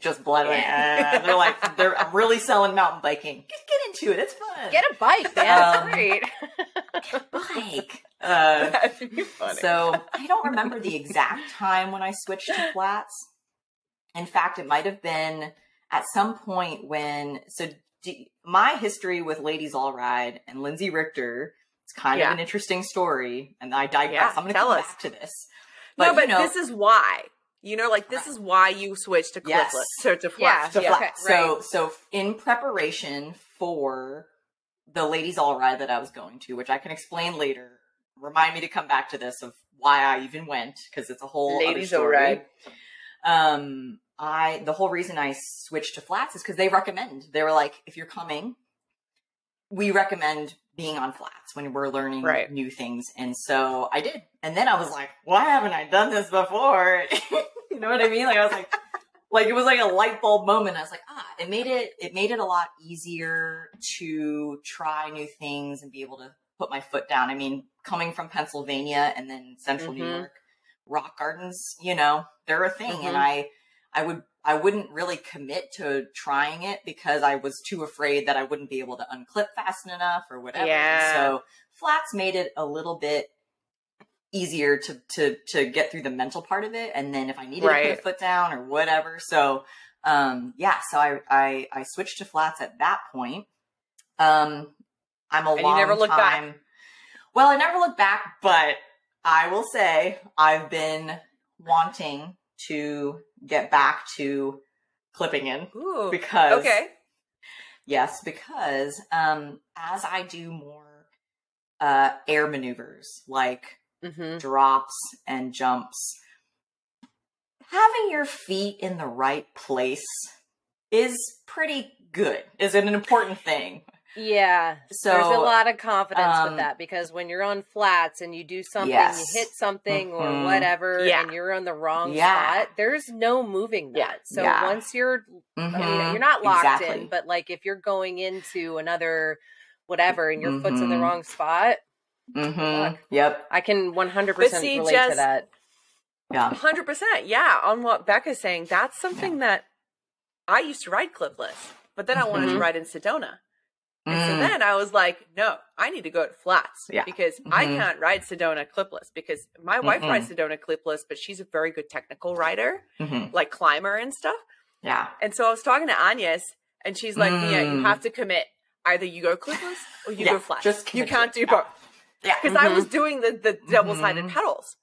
Just. Like, Yeah. uh, they're like, they're I'm really selling mountain biking. Get, get into it. It's fun. "Get a bike, man! Um, It's great." bike. Uh, That'd be funny. So I don't remember the exact time when I switched to flats. In fact, it might have been at some point when. So my history with Ladies All Ride and Lindsey Richter. It's kind Yeah. of an interesting story, and I digress. Yeah, I'm going to tell come us. back to this. no, but you know, this is why. You know, like this is why you switched to clipless Yes. so to Yeah, flats. to yeah, flat. okay, So so in preparation for the ladies all ride that I was going to, which I can explain later. Remind me to come back to this of why I even went because it's a whole other Ladies all ride. Um, I the whole reason I switched to flats is because they recommend. They were like, if you're coming, we recommend being on flats when we're learning Right. new things. And so I did. And then I was like, why haven't I done this before? you know what I mean? Like I was like, like it was like a light bulb moment. I was like, ah, it made it, it made it a lot easier to try new things and be able to put my foot down. I mean, coming from Pennsylvania and then central New Mhm. York, rock gardens, you know, they're a thing. Mhm. And I, I would, I wouldn't really commit to trying it because I was too afraid that I wouldn't be able to unclip fast enough or whatever. Yeah. So flats made it a little bit easier to to to get through the mental part of it and then if i needed to put a foot down or whatever so um yeah so i i i switched to flats at that point um i'm a And you long never looked back. time well i never looked back but i will say i've been wanting to get back to clipping in Ooh. because okay. Yes, because um, as I do more uh, air maneuvers like hmm drops and jumps, having your feet in the right place is pretty good, is an important thing. Yeah. So There's a lot of confidence um, with that because when you're on flats and you do something, Yes. you hit something or Mhm. whatever, Yeah. and you're on the wrong Yeah. spot, there's no moving that. Yeah. So Yeah. once you're, I mean, Mhm, you're not locked exactly. in, but like if you're going into another whatever and your foot's in the Mhm. wrong spot, Mhm, Yep. I can 100% But see, relate Jess- to that. Yeah. Hundred percent, yeah. On what Beka's saying, that's something that I used to ride clipless, but then I wanted to Mhm. ride in Sedona, and so Mm, then I was like, no, I need to go to flats Yeah. because I Mhm. can't ride Sedona clipless because my wife Mm-mm. rides Sedona clipless, but she's a very good technical rider, mhm, like climber and stuff. Yeah. And so I was talking to Agnes, and she's like, "Yeah, you Mm. have to commit. Either you go clipless or you Yeah, go flats. just you can't do both. Yeah. Because I was doing the, the double sided Mhm. pedals.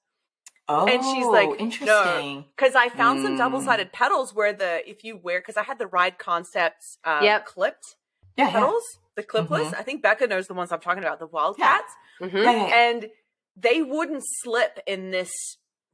Oh, and she's like, no. interesting. Because I found some Mm. double sided pedals where the if you wear because I had the Ride Concepts um, Yep. clipped Yeah. Yeah. Pedals, the clipless. Mhm. I think Beka knows the ones I'm talking about, the Wildcats, Yeah, yeah, yeah. and they wouldn't slip in this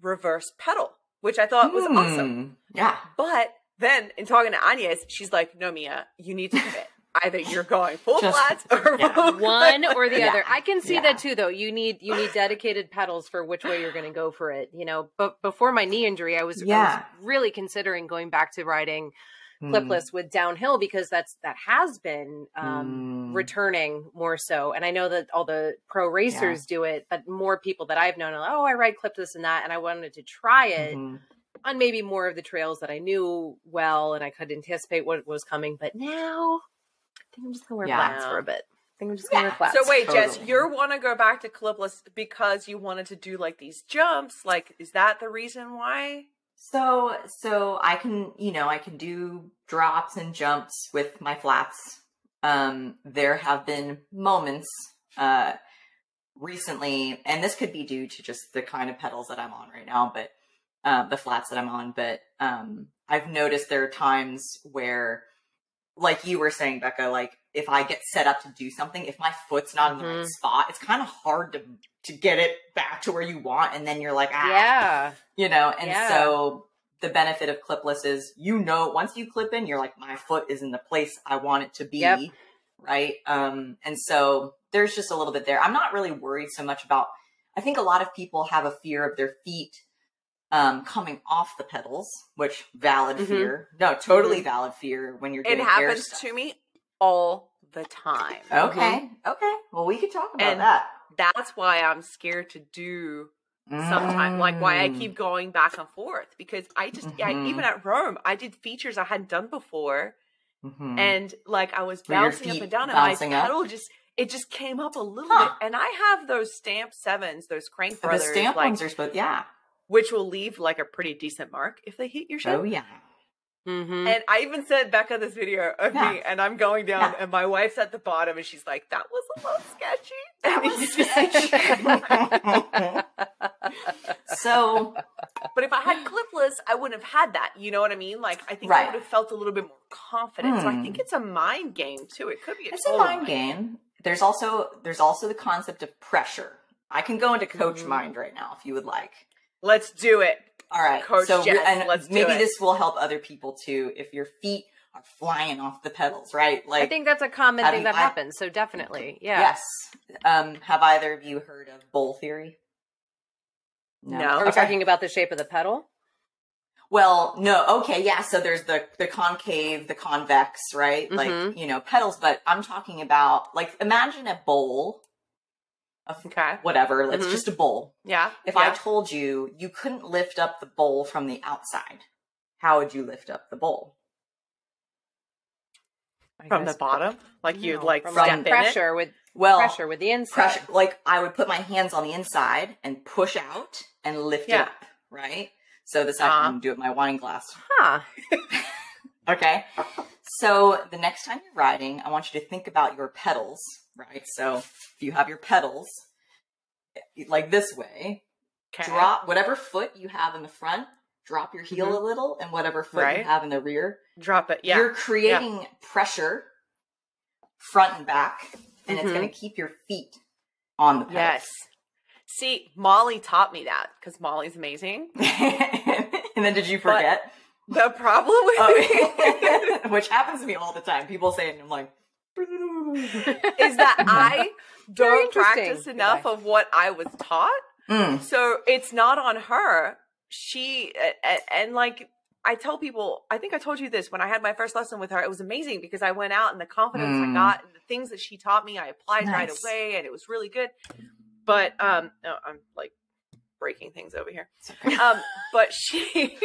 reverse pedal, which I thought was awesome. Mm, Yeah. But then in talking to Agnes, she's like, "No, Mia, you need to fit. Either you're going full Just- flats or yeah. one or the Yeah. other. I can see Yeah. that too, though. You need you need dedicated pedals for which way you're going to go for it. You know, but before my knee injury, I was, I was really considering going back to riding Mm. clipless with downhill because that's that has been um, Mm. returning more so. And I know that all the pro racers do it, but more people that I've known are like, oh, I ride clipless and that, and I wanted to try it Mhm. on maybe more of the trails that I knew well and I could anticipate what was coming. But now I think I'm just gonna wear Yeah. flats for a bit. I think I'm just gonna Yeah. wear flats. So wait, Jess, Totally. you want to go back to clipless because you wanted to do like these jumps? Like, is that the reason why? So, so I can, you know, I can do drops and jumps with my flats. Um, there have been moments, uh, recently, and this could be due to just the kind of pedals that I'm on right now, but, uh, the flats that I'm on, but, um, I've noticed there are times where, like you were saying, Beka, like if I get set up to do something, if my foot's not in the right Mhm. spot, it's kind of hard to, to get it back to where you want. And then you're like, ah, yeah, you know and Yeah. so the benefit of clipless is you know once you clip in you're like my foot is in the place i want it to be Yep. right um and so there's just a little bit there i'm not really worried so much about i think a lot of people have a fear of their feet um coming off the pedals which valid Mhm. fear no totally valid fear when you're It doing air happens to me all the time. okay okay well we could talk about And that That's why I'm scared to do sometime like why I Mm. keep going back and forth because I just I, Mhm. even at Roam I did features I hadn't done before Mhm. and like I was bouncing up and down and my bouncing up? pedal just it just came up a little Huh. bit and I have those stamp sevens those crank brothers the stamp like ones are supposed yeah which will leave like a pretty decent mark if they hit your shit. oh yeah hmm And I even sent Beka this video of Yeah. me, and I'm going down, Yeah. and my wife's at the bottom, and she's like, "That was a little sketchy." That was sketchy. so But if I had clipless, I wouldn't have had that. You know what I mean? Like I think I would have felt a little bit more confident. So I Hmm. think it's a mind game too. It could be a it's a mind game. There's also there's also the concept of pressure. I can go into coach Mhm. mind right now if you would like. Let's do it. All right, Coach so Jess, and let's do maybe it. this will help other people too. If your feet are flying off the pedals, right? Like I think that's a common thing that I- happens. So definitely, yeah. yes. Um, have either of you heard of bowl theory? No. Are we Okay. talking about the shape of the pedal? Well, no, okay, yeah. So there's the the concave, the convex, right? Like Mhm. you know pedals, but I'm talking about like imagine a bowl of Okay. whatever. It's Mhm. just a bowl. Yeah. If yeah. I told you you couldn't lift up the bowl from the outside, how would you lift up the bowl? I from the bottom, like you'd No, like from step like in it. pressure with Well, pressure with the inside. pressure. Like I would put my hands on the inside and push out and lift Yeah. it up, right? So this I Uh-huh. can do it with my wine glass. Huh. Okay. So the next time you're riding, I want you to think about your pedals, right? So if you have your pedals like this way, Okay. drop whatever foot you have in the front, drop your heel Mhm. a little, and whatever foot you have in the rear, Drop it. Yeah. you're creating pressure front and back, and it's Mhm. going to keep your feet on the pedals. Yes. See, Molly taught me that because Molly's amazing. and then did you forget? The problem with Oh, which happens to me all the time. People say it, and I'm like, is that I don't practice enough of what I was taught. Mm. So it's not on her. She and, and like I tell people, I think I told you this when I had my first lesson with her. It was amazing because I went out and the confidence I Mm. got and the things that she taught me, I applied right away, and it was really good. But um, no, I'm like breaking things over here. Um, but she.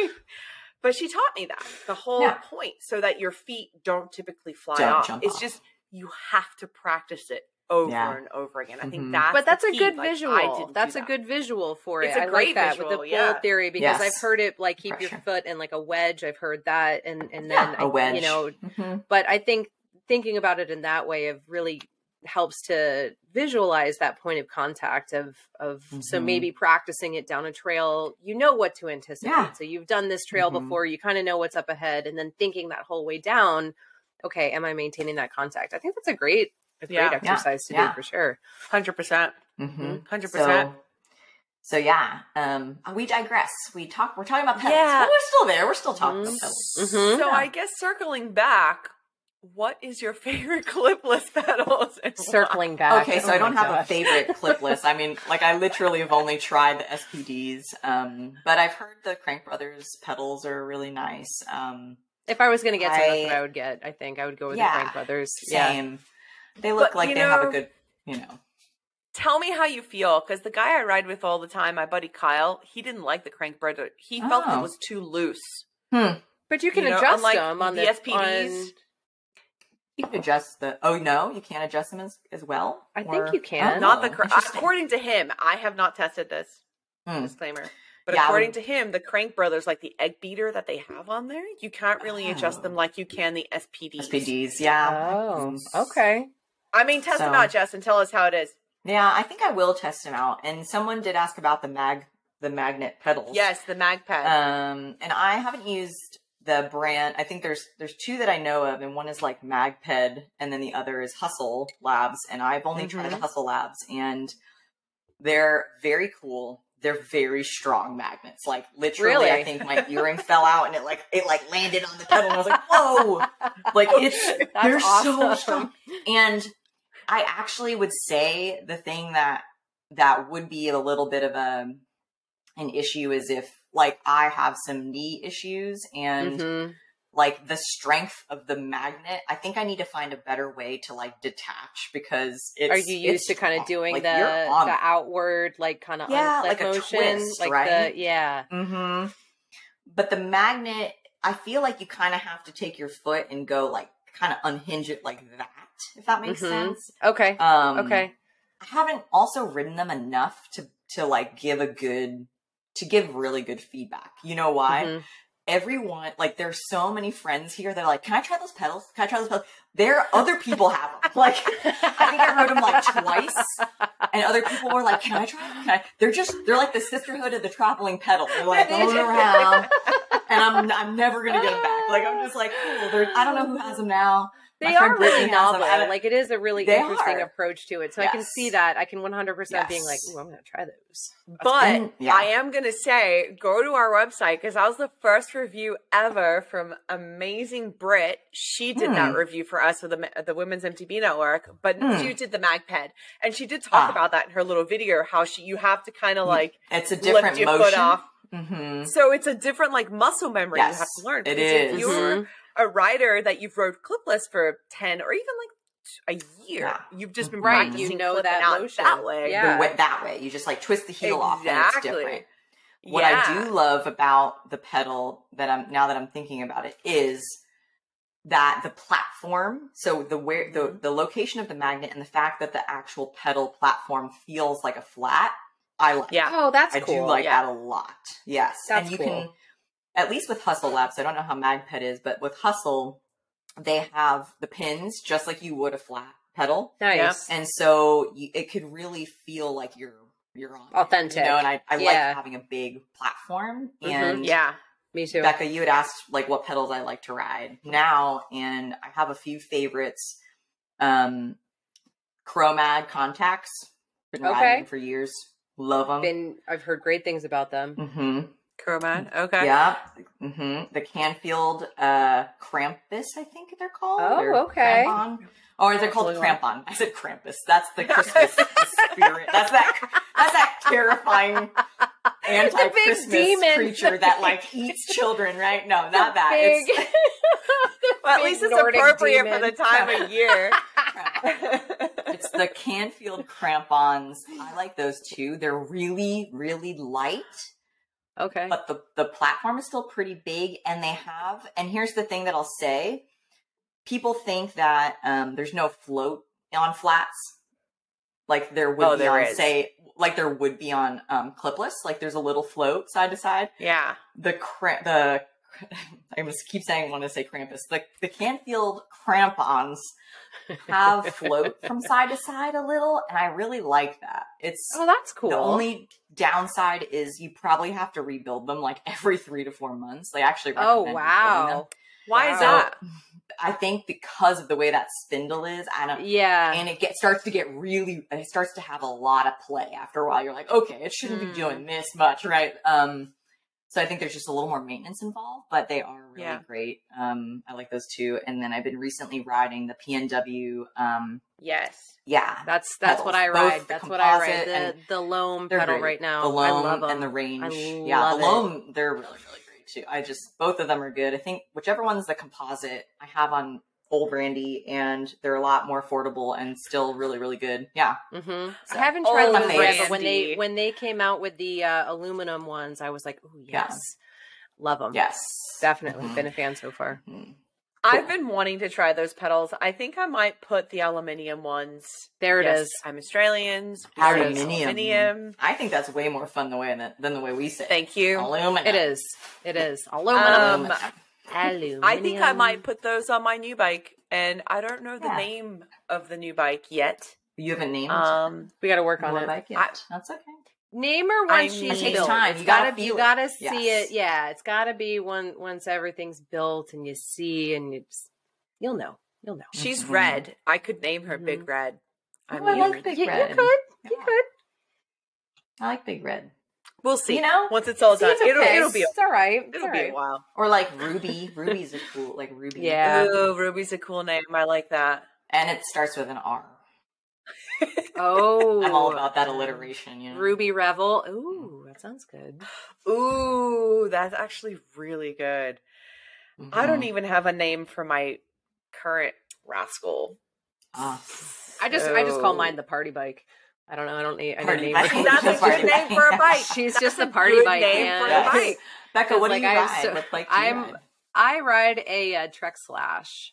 But she taught me that the whole Yeah. point, so that your feet don't typically fly Don't off. It's off. just you have to practice it over Yeah. and over again. I think that's but that's the a key. good Like, I visual. didn't do That's a good visual for It's it. a I great like that with visual, the yeah. bowl theory because Yes. I've heard it like keep Pressure. your foot in like a wedge. I've heard that, and and then Yeah, I, a wedge. you know. Mhm. But I think thinking about it in that way of really helps to visualize that point of contact of of so Mhm. maybe practicing it down a trail you know what to anticipate Yeah. so you've done this trail Mhm. before you kind of know what's up ahead and then thinking that whole way down okay am i maintaining that contact i think that's a great a great Yeah. exercise to Yeah. do for sure Hundred percent. Mhm. Hundred percent. So, So yeah, um, we digress. We talk. We're talking about pedals, Yeah. but we're still there. We're still talking about Mhm. pedals. Mhm. So Yeah. I guess circling back, what is your favorite clipless pedals? and why? Circling back. Okay, so Oh I don't my have a favorite clipless. I mean, like I literally have only tried the SPDs, um, but I've heard the Crank Brothers pedals are really nice. Um, If I was going to get something, that's I- I would get. I think I would go with Yeah, the Crank Brothers. Yeah. They look But, like you they have a good, you know. Tell me how you feel, because the guy I ride with all the time, my buddy Kyle, he didn't like the crank brother. He felt Oh. it was too loose. Hmm. But you can You know, adjust unlike them on the the, SPDs. on- You can adjust the. Oh no, you can't adjust them as, as well. I think you can. Oh, Not the cr- according to him. I have not tested this. Hmm. Disclaimer. But Yeah, according to him, the Crank Brothers, like the egg beater that they have on there, you can't really adjust Oh. them like you can the SPDs. SPDs, yeah. Oh, okay. I mean, test them out, Jess, and tell us how it is. Yeah, I think I will test them out. And someone did ask about the mag, the magnet pedals. Yes, the Magped. Um, and I haven't used the brand. I think there's there's two that I know of, and one is like Magped, and then the other is Hustle Labs. And I've only tried the Mhm. Hustle Labs, and they're very cool. They're very strong magnets. Like literally, Really? I think my earring fell out, and it like it like landed on the pedal, and I was like, whoa! Like it's That's they're so strong. And I actually would say the thing that that would be a little bit of a an issue is if like I have some knee issues and Mhm. Like the strength of the magnet. I think I need to find a better way to like detach because it's Are you used to kind of doing Like, the the outward, like kind of Yeah, like a motion, twist, like right? the yeah. hmm But the magnet, I feel like you kind of have to take your foot and go like kind of unhinge it like that, if that makes Mhm. sense. Okay, Um, okay. I haven't also ridden them enough to to like give a good to give really good feedback. You know why? Mhm. Everyone like there's so many friends here They're like, "Can I try those pedals? Can I try those pedals?" There, other people have them. Like I think I rode them like twice, and other people were like, "Can I try?" Them? Can I? They're just they're like the sisterhood of the traveling pedal. They're like going around, and I'm I'm never gonna get them back. Like I'm just like, cool. I don't know who has them now. My They are really has them. novel. I Like it is a really They interesting are. approach to it. So I can see that. I can 100% being like, Yes. "Ooh, I'm going to try those." But And- yeah. I am going to say, go to our website because that was the first review ever from amazing Britt. She did that Hmm. review for us with the, the Women's MTB Network, but Hmm. you did the MagPed, and she did talk Ah. about that in her little video. How she you have to kind of like It's a lift different your motion. foot off. hmm So it's a different like muscle memory you have to learn. It is. because If you're Mhm. A rider that you've rode clipless for ten or even like a year, Yeah. you've just been Right, you practicing know that out motion. that way. Yeah. the way, that way. You just like twist the heel off and it's Exactly. different. What yeah. I do love about the pedal that I'm now that I'm thinking about it is that the platform, so the where the mm-hmm. the location of the magnet and the fact that the actual pedal platform feels like a flat, I like. Yeah. Oh, that's I cool. do like yeah. that a lot. Yes, That's and you cool. can at least with Hustle Labs. I don't know how Magped is, but with Hustle, they have the pins just like you would a flat pedal. nice. and so you, it could really feel like you're you're on it, Authentic. you know. And I, I like having a big platform. Mhm. And Yeah. Me too. Beka, you had asked like what pedals I like to ride now, and I have a few favorites. Um, Chromag contacts. Been Okay. riding for years. Love them. Been I've heard great things about them. hmm Chromag. Okay. Yeah. Mm-hmm. The Canfield uh, Krampus, I think they're called. Oh, or okay. Crampon. Or they're called Absolutely. Crampon. I said Krampus. That's the Christmas spirit. That's that. That's that terrifying anti-Christmas demon. creature that like eats children. Right? No, not that. Big, It's Well, at least it's Nordic appropriate demon. for the time of year. it's the Canfield Crampons. I like those too. They're really, really light. Okay. but the the platform is still pretty big and they have and here's the thing that i'll say people think that um there's no float on flats like there would Oh, be there on is. say like there would be on um clipless like there's a little float side to side yeah. the cra- the I must keep saying I want to say Krampus. The the Canfield crampons have float from side to side a little, and I really like that. It's Oh, that's cool. the only downside is you probably have to rebuild them like every three to four months. They actually oh wow. Why Wow. is that? I think because of the way that spindle is, I don't. Yeah. And it gets starts to get really. It starts to have a lot of play after a while. You're like, okay, it shouldn't Hmm. be doing this much, right? Um, so I think there's just a little more maintenance involved, but they are really Yeah. great. Um, I like those two. And then I've been recently riding the PNW. Um, yes. yeah, That's that's what I ride. the That's what I ride. The the loam pedal great. right now. the I loam and the range. I yeah, the it. loam they're really really great too. I just both of them are good. I think whichever one's the composite I have on Old Randi and they're a lot more affordable and still really really good. Yeah, Mm-hmm. So- I haven't Oh, tried my those yet, but when they when they came out with the uh, aluminum ones, I was like, oh Yeah. yes, love them. yes, definitely Mhm. been a fan so far. Mhm. I've been wanting to try those pedals. I think I might put the aluminium ones. There it Yes, is. I'm Australians. There it is. Aluminium. Aluminium. I think that's way more fun the way than, than the way we say. it. Thank you. Aluminum. It is. It is aluminum. Um, aluminum. I think I might put those on my new bike, and I don't know the Yeah. name of the new bike yet. You haven't named Um, We got to work on it. bike yet. I- That's okay. Name her I once mean- she's It takes time. You gotta gotta, you it. gotta see Yes. it. Yeah, it's gotta be when once everything's built and you see and it's you'll know. You'll know. she's Mhm. red. I could name her Mhm. Big Red. I Oh, I like Big You, you Red. could. You could. I like Big Red. We'll see. You know, once it's all see, done, it's it'll it'll be It's all right. It's it'll all be a while. Or like Ruby. Ruby's a cool like Ruby. Yeah. Ooh, Ruby's a cool name. I like that. And it starts with an R. Oh, I'm all about that alliteration, you know. Ruby Revel. Ooh, that sounds good. Ooh, that's actually really good. I don't Mhm. even have a name for my current rascal. Ah. I just I just call mine the party bike. I don't know. I don't need. I don't bike. name That's a good name for a bike. She's That's just a a party good bike, name man. for a Yes. bike. Beka, what Like, do you I'm ride? so- what bike do you I'm- ride? I ride a, uh Trek Slash,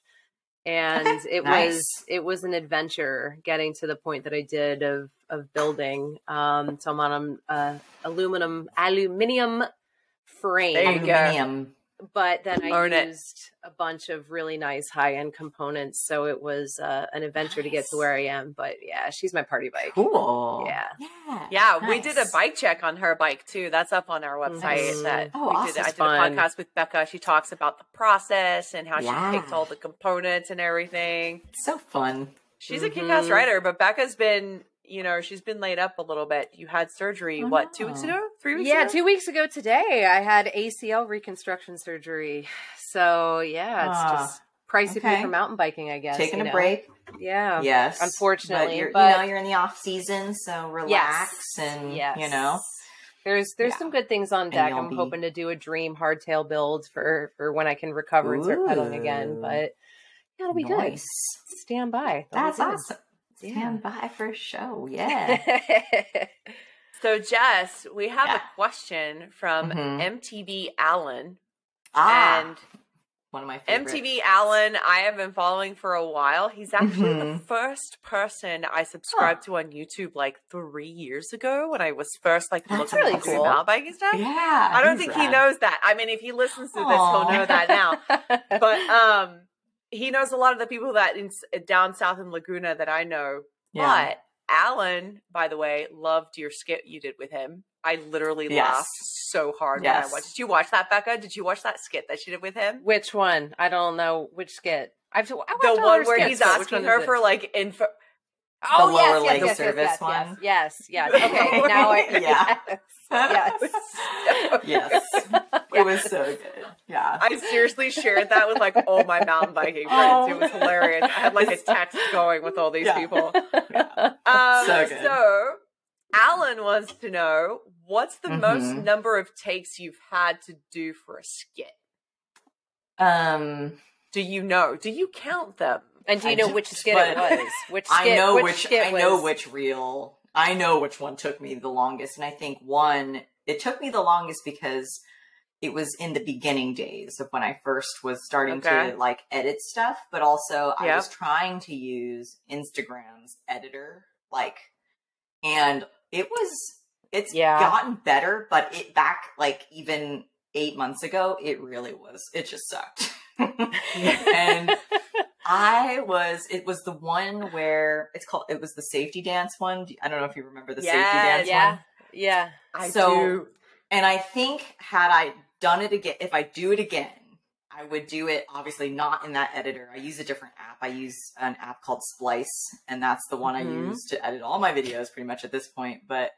and Okay, it nice. was it was an adventure getting to the point that I did of of building. Um, so I'm on a uh, aluminum aluminium frame, There you go. Aluminium. but then I Learn it. used a bunch of really nice high end components. So it was uh, an adventure to get to where I am. But yeah, she's my party bike. Cool. Yeah. Yeah. Yeah, we did a bike check on her bike too. That's up on our website. Mhm. That Oh, we awesome. did. I did Fun. a podcast with Beka. She talks about the process and how Yeah. she picked all the components and everything. So fun. She's a kick-ass Mhm. rider, but Beka's been, you know, she's been laid up a little bit. You had surgery, what, two weeks Oh. ago? Three weeks Yeah, ago? two weeks ago today, I had ACL reconstruction surgery. So yeah, it's Ah, just pricey okay. for mountain biking, I guess. Taking a know? break. Yeah. Yes. unfortunately, But you're, but- you know, you're in the off season, so relax and, Yes. you know. There's there's Yeah. some good things on deck. I'm be- hoping to do a dream hardtail build for for when I can recover and start pedaling again. But yeah, it'll be nice. good. Stand by. It'll That's good. Awesome. Yeah. Stand by for a show. Yeah. So, Jess, we have Yeah. a question from Mhm. MTB Allen. ah, And one of my favorites. MTB Allen, I have been following for a while. He's actually the Mhm. first person I subscribed to on YouTube like three years ago when I was first like That's looking really into cool. mountain biking stuff. Yeah. I don't think he knows that. I mean, if he listens to this, he'll know that now. But um, he knows a lot of the people that in eh, down south in Laguna that I know. Yeah. But Alan, by the way, loved your skit you did with him. I literally Yes. laughed so hard when I watched. Did you watch that, Beka? Did you watch that skit that she did with him? Which one? I don't know which skit. I've I watched the one where skits, he's asking her for like info. Oh The yes, lower yes, leg yes, service yes, yes, one? yes, yes, yes. Okay, now I Yeah. yes. yes. It was so good. Yeah. I seriously shared that with like all my mountain biking friends. It was hilarious. I had like a text going with all these Yeah. people. Yeah. Um, So good. so, Alan wants to know what's the most Mhm. number of takes you've had to do for a skit? Um, Do you know? Do you count them? And do you I know which skit it was? Which skit? I know which, which, skit I know which reel. I know which one took me the longest, and I think one it took me the longest because it was in the beginning days of when I first was starting Okay. to like edit stuff, but also I was trying to use Instagram's editor, like, and it was it's Yeah. gotten better, but it back like even eight months ago, it really was. It just sucked. and I was, it was the one where it's called, it was the safety dance one. I don't know if you remember the safety Yes. dance yeah, one. yeah. I So- do. And I think had I done it again, if I do it again, I would do it obviously not in that editor. I use a different app. I use an app called Splice, and that's the one I Mhm. use to edit all my videos pretty much at this point. But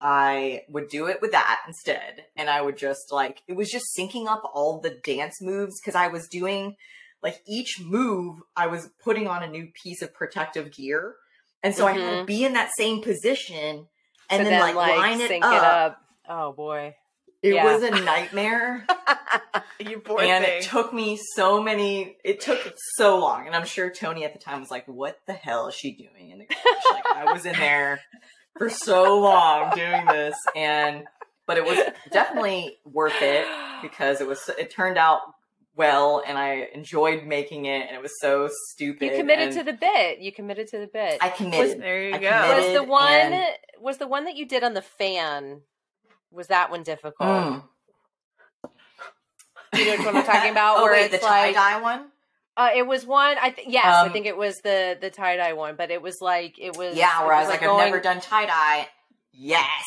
I would do it with that instead. And I would just like, it was just syncing up all the dance moves because I was doing like each move, I was putting on a new piece of protective gear. And so I had to Mhm. be in that same position and So then, like, line it up. it up. Oh boy. It Yeah. was a nightmare. you poor and thing. it took me so many it took so long and i'm sure tony at the time was like what the hell is she doing in the garage like i was in there for so long doing this and but it was definitely worth it because it was it turned out well and i enjoyed making it and it was so stupid You committed and to the bit. You committed to the bit. i committed there you I go. was the one and- was the one that you did on the fan was that one difficult? Mm. You know what I'm talking about? oh where wait the it's like tie-dye one uh, it was one. I th- yes, I Um, think it was the the tie dye one, but it was like it was. yeah it where i was like going- i've never done tie-dye yes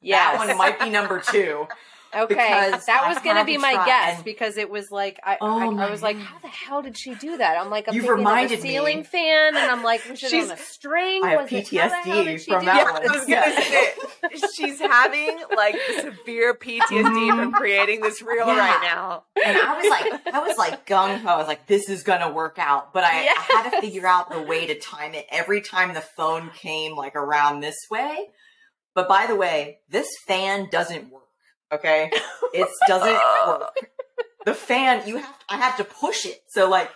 Yes. that one might be number two Okay, that was going to be my guess and- because it was like I, Oh I, I was like, God. how the hell did she do that? I'm like, I'm You've thinking reminded of a ceiling me. fan, and I'm like, was it She's- on a string? I have was it, how the hell did PTSD she from do that yeah, one. I was gonna Yeah. say she's having like severe PTSD mm-hmm. from creating this reel Yeah. right now. and I was like, I was like gung ho. I was like, this is gonna work out. But I, I had to figure out the way to time it every time the phone came like around this way. But by the way, this fan doesn't work. Okay, it doesn't work. The fan, you have, I had to push it. So like,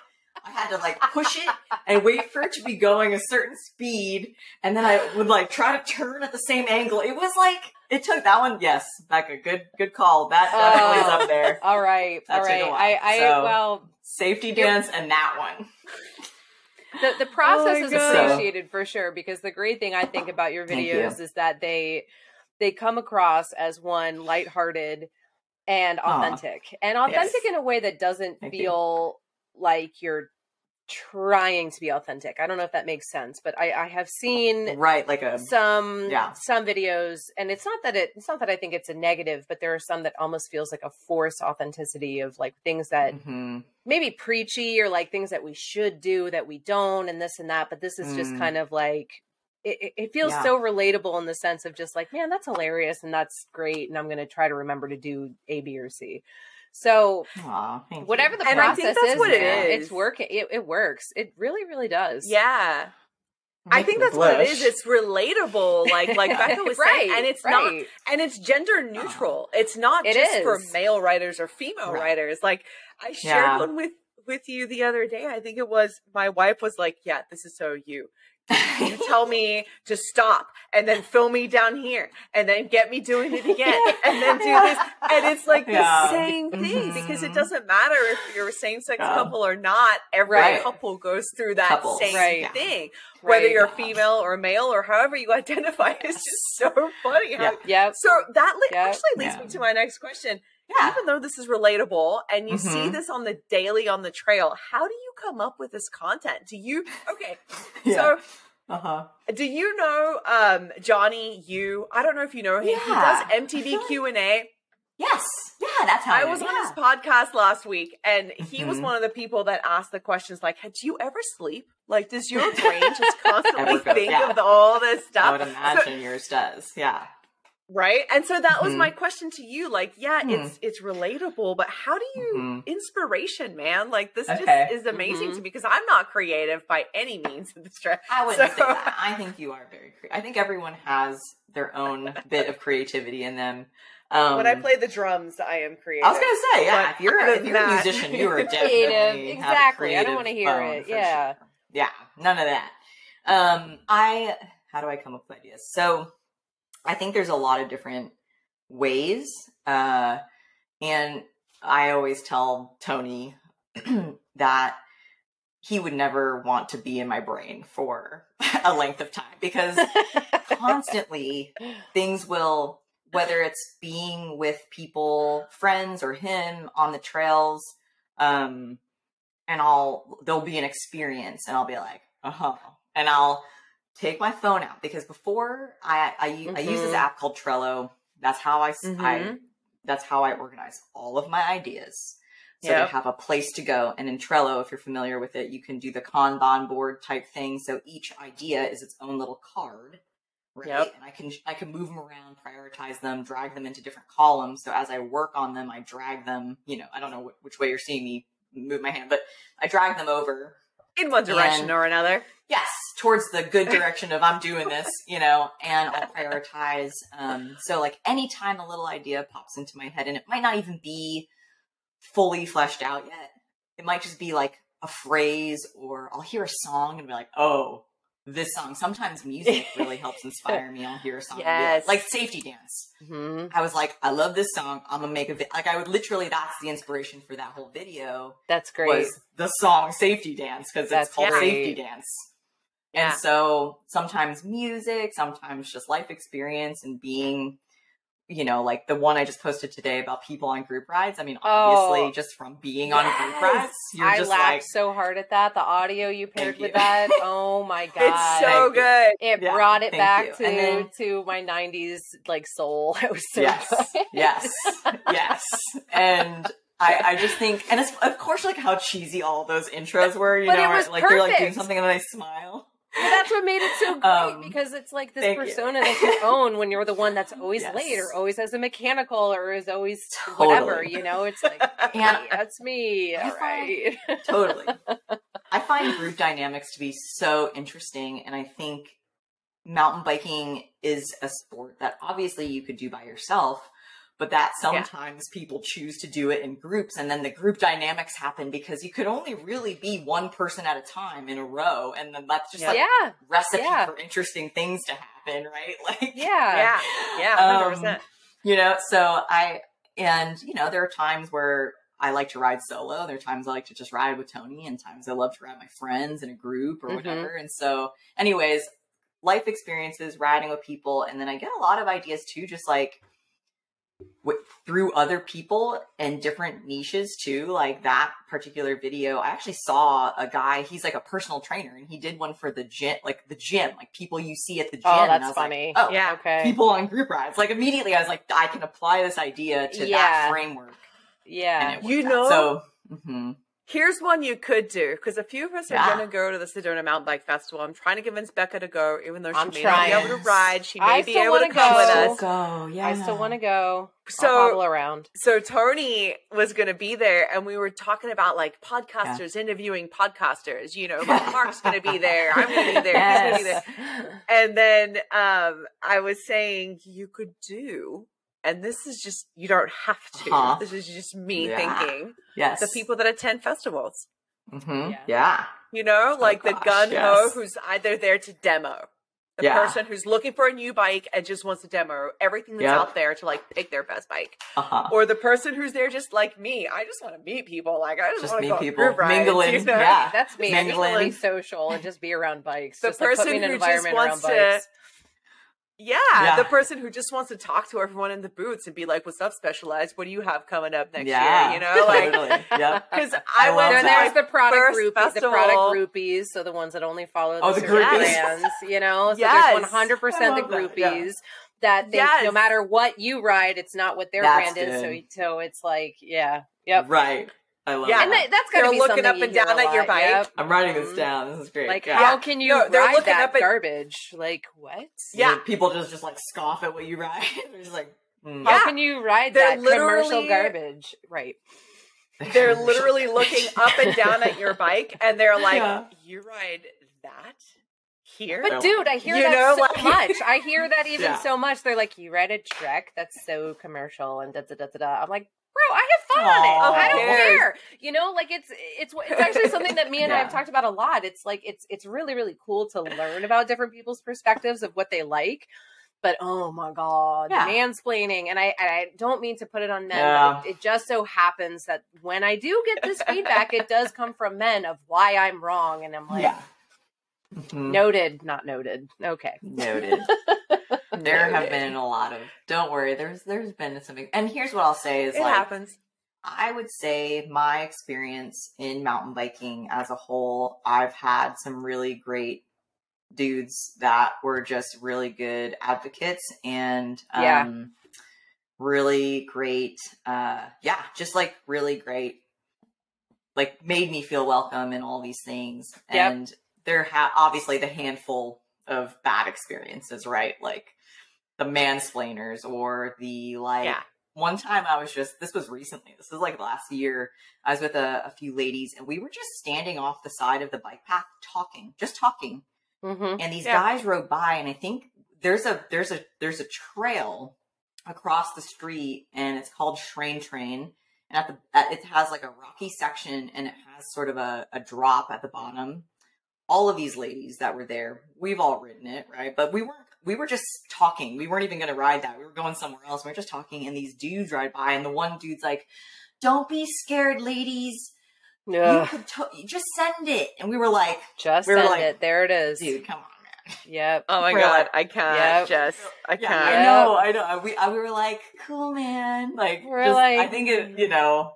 I had to like push it and wait for it to be going a certain speed, and then I would like try to turn at the same angle. It was like it took that one. Yes, Beka, good good call. That definitely is Oh. up there. Oh, all right, That all took a while. I, I So- well, Safety dance and that one. the the process oh my is God. appreciated for sure because the great thing I think about your Thank videos is that they they come across as one lighthearted and authentic. And authentic Yes. in a way that doesn't Thank you. feel like you're trying to be authentic. I don't know if that makes sense, but I, I have seen Right, like a some yeah. some videos and it's not that it it's not that I think it's a negative, but there are some that almost feels like a forced authenticity of like things that mhm. maybe preachy or like things that we should do that we don't and this and that but this is just Mm. kind of like it, it- it feels Yeah. so relatable in the sense of just like man that's hilarious and that's great and i'm going to try to remember to do a b or c so Aw, thank you. whatever the And I process think that's is, what it man, is. it's working it, it works it really really does Yeah. I think that's what it blush. is. It's relatable, like like Beka was right saying, and it's not and it's gender neutral. It's not It just for male writers or female Right. writers. Like I shared Yeah. one with with you the other day. I think it was my wife was like, "Yeah, this is so you. You tell me to stop and then film me down here and then get me doing it again and then do this." And it's like the same mm-hmm. thing because it doesn't matter if you're a same-sex Yeah. couple or not. Every Right. couple goes through that Couples. same Right. thing whether you're Yeah. female or male or however you identify it's just so funny how Yeah. yep so that li- Yeah. actually leads Yeah. me to my next question Yeah. even though this is relatable and you see Mhm. this on the daily on the trail how do you come up with this content do you okay Yeah. so uh-huh. do you know um johnny you i don't know if you know him he does mtv q&a Yes. Yeah, that's how I was on yeah. his podcast last week, and he was Mhm. one of the people that asked the questions like, "Do you ever sleep? Like, does your brain just constantly think yeah. of all this stuff?" I would So- imagine yours does. Yeah. Right? And so that was Mhm. my question to you. Like, yeah, Hmm. it's it's relatable, but how do you Mhm. inspiration, man? Like, this Okay. just is amazing Mhm. to me because I'm not creative by any means in this track. I wouldn't So- say that. I think you are very creative. I think everyone has their own bit of creativity in them. Um, when I play the drums, I am creative. I was gonna say, yeah. But If you're other if you're a musician, you are definitely Creative, have a exactly. I don't wanna hear it. Yeah. sure. yeah. None of that. Um, I how do I come up with ideas? So, I think there's a lot of different ways, uh, and I always tell Tony that he would never want to be in my brain for a length of time because constantly things will whether it's being with people, friends or him on the trails, um, and I'll there'll be an experience, and I'll be like, uh huh, and I'll take my phone out because before I I, mm-hmm. I use this app called Trello. That's how I mm-hmm. I that's how I organize all of my ideas. So yep. they have a place to go. And in Trello, if you're familiar with it, you can do the Kanban board type thing. So each idea is its own little card. Right. Yep. And I can I can move them around, prioritize them, drag them into different columns. So as I work on them, I drag them. You know, I don't know which way you're seeing me move my hand, but I drag them over in one direction and, or another. Yes, towards the good direction of I'm doing this, you know, and I'll prioritize. Um, so like anytime a little idea pops into my head, and it might not even be fully fleshed out yet. It might just be like a phrase, or I'll hear a song and be like, oh, this song. Sometimes music really helps inspire me. I'll hear a song, yes. like, Safety Dance. Mm-hmm. I was like, I love this song. I'm gonna make a video. like. I would literally. That's the inspiration for that whole video. That's great. Was the song Safety Dance because it's called great. Safety Dance. Yeah. And so sometimes music, sometimes just life experience and being you know, like the one I just posted today about people on group rides. I mean, obviously, oh, just from being yes. on group rides, you're I just laughed like, so hard at that. The audio you paired with that, oh my god, it's so good. It yeah, brought it back to then, to my '90s like soul. It was so yes, good. yes, yes, and. I, I just think, and it's of course like how cheesy all those intros were, you but know, like perfect. they're like doing something and then they smile. But that's what made it so great um, because it's like this persona you. that you own when you're the one that's always yes. late or always has a mechanical or is always totally. whatever, you know? It's like, and that's me. All right. totally. I find group dynamics to be so interesting. And I think mountain biking is a sport that obviously you could do by yourself but that sometimes yeah. people choose to do it in groups and then the group dynamics happen because you could only really be one person at a time in a row and then that's just yeah. like yeah. recipe yeah. for interesting things to happen right like yeah yeah yeah 100% um, you know so i and you know there are times where I like to ride solo. There are times I like to just ride with Tony, and times I love to ride my friends in a group or mm-hmm. whatever. And so, anyways, life experiences, riding with people, and then I get a lot of ideas too, just like through other people and different niches too. Like that particular video, I actually saw a guy. He's like a personal trainer, and he did one for the gym, like the gym, like people you see at the oh, gym. Oh, that's funny. Like, oh, yeah, okay. People on group rides. Like immediately, I was like, I can apply this idea to yeah. that framework. Yeah, you know. So. Mm-hmm. Here's one you could do because a few of us yeah. are going to go to the Sedona Mountain Bike Festival. I'm trying to convince Beka to go, even though she I'm may trying. not be able to ride. She may I be able to go. come go. with us. Go, yeah. I still want to go. So I'll around. So Tony was going to be there, and we were talking about like podcasters yeah. interviewing podcasters. You know, like Mark's going to be there. I'm going to be there. Yes. He's going to be there. And then um, I was saying you could do and this is just you don't have to. Uh-huh. This is just me yeah. thinking. Yes, the people that attend festivals. Mm-hmm. Yeah. yeah. you know, oh, like oh, the gun ho who's either there to demo, the yeah. person who's looking for a new bike and just wants to demo everything that's yep. out there to like pick their best bike, uh-huh. or the person who's there just like me. I just want to meet people. Like I just, just want to meet people, rides, mingling. You know? Yeah, that's me. Mingling. I just want to be social and just be around bikes. The just, person like, who just wants to yeah, yeah, the person who just wants to talk to everyone in the booths and be like, "What's up, Specialized? What do you have coming up next yeah, year?" You know, like, totally. yeah. Because I, I went. And there's the product groupies, the product groupies, so the ones that only follow the, oh, the brands. You know, so yes. there's 100 percent the groupies. That, yeah. that think yes. no matter what you ride, it's not what their That's brand is. So, so it's like, yeah, yep, right. I love yeah, and that, that's gotta they're be looking up and down at your bike. Yep. I'm writing this down. This is great. Like, yeah. how can you no, they're ride looking that up at, garbage? Like, what? Yeah, people just just like scoff at what you ride. they're just like, mm. how can you ride they're that commercial garbage? Right. They're literally looking up and down at your bike, and they're like, yeah. "You ride that." Here. But dude, I hear you that know, so like, much. I hear that even yeah. so much. They're like, "You ride a Trek? That's so commercial." And da da da da da. I'm like, bro, I have fun Aww, on it. Oh, I don't care. You know, like it's it's it's actually something that me and yeah. I have talked about a lot. It's like it's it's really really cool to learn about different people's perspectives of what they like. But oh my god, yeah. mansplaining, and I I don't mean to put it on men, yeah. but it, it just so happens that when I do get this feedback, it does come from men of why I'm wrong, and I'm like, yeah. Mm-hmm. Noted, not noted. Okay. Noted. there have been a lot of. Don't worry, there's there's been some. And here's what I'll say is it like happens. I would say my experience in mountain biking as a whole, I've had some really great dudes that were just really good advocates and um, Yeah. really great uh yeah just like really great like made me feel welcome in all these things Yep. and there ha obviously the handful of bad experiences right like the mansplainers or the like Yeah. one time I was just this was recently this was like last year I was with a, a few ladies and we were just standing off the side of the bike path talking just talking hmm and these Yeah. guys rode by and i think there's a there's a there's a trail across the street and it's called Train Train and at the at, it has like a rocky section and it has sort of a, a drop at the bottom all of these ladies that were there we've all ridden it right but we weren't we were just talking we weren't even going to ride that we were going somewhere else we were just talking and these dudes ride by and the one dude's like don't be scared ladies you could to- just send it and we were like just we were send like, it. There it is. dude come on man Yep. Oh my We're god, like- I can't, Yep. Jess. I can't. I know, I know. We I, we were like, cool, man. Like, We're just- I think it, you know,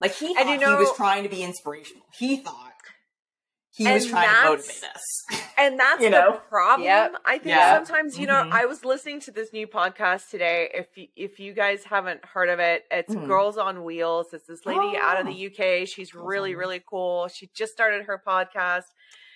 like he thought And you he was trying to be inspirational. He thought he And was trying to that's- motivate us. And that's You the problem. Yep. I think Yeah. sometimes, you know, Mhm. I was listening to this new podcast today. If you, if you guys haven't heard of it, it's Mhm. Girls on Wheels. It's this lady out of the Oh. UK. She's Girls really, really cool. She just started her podcast.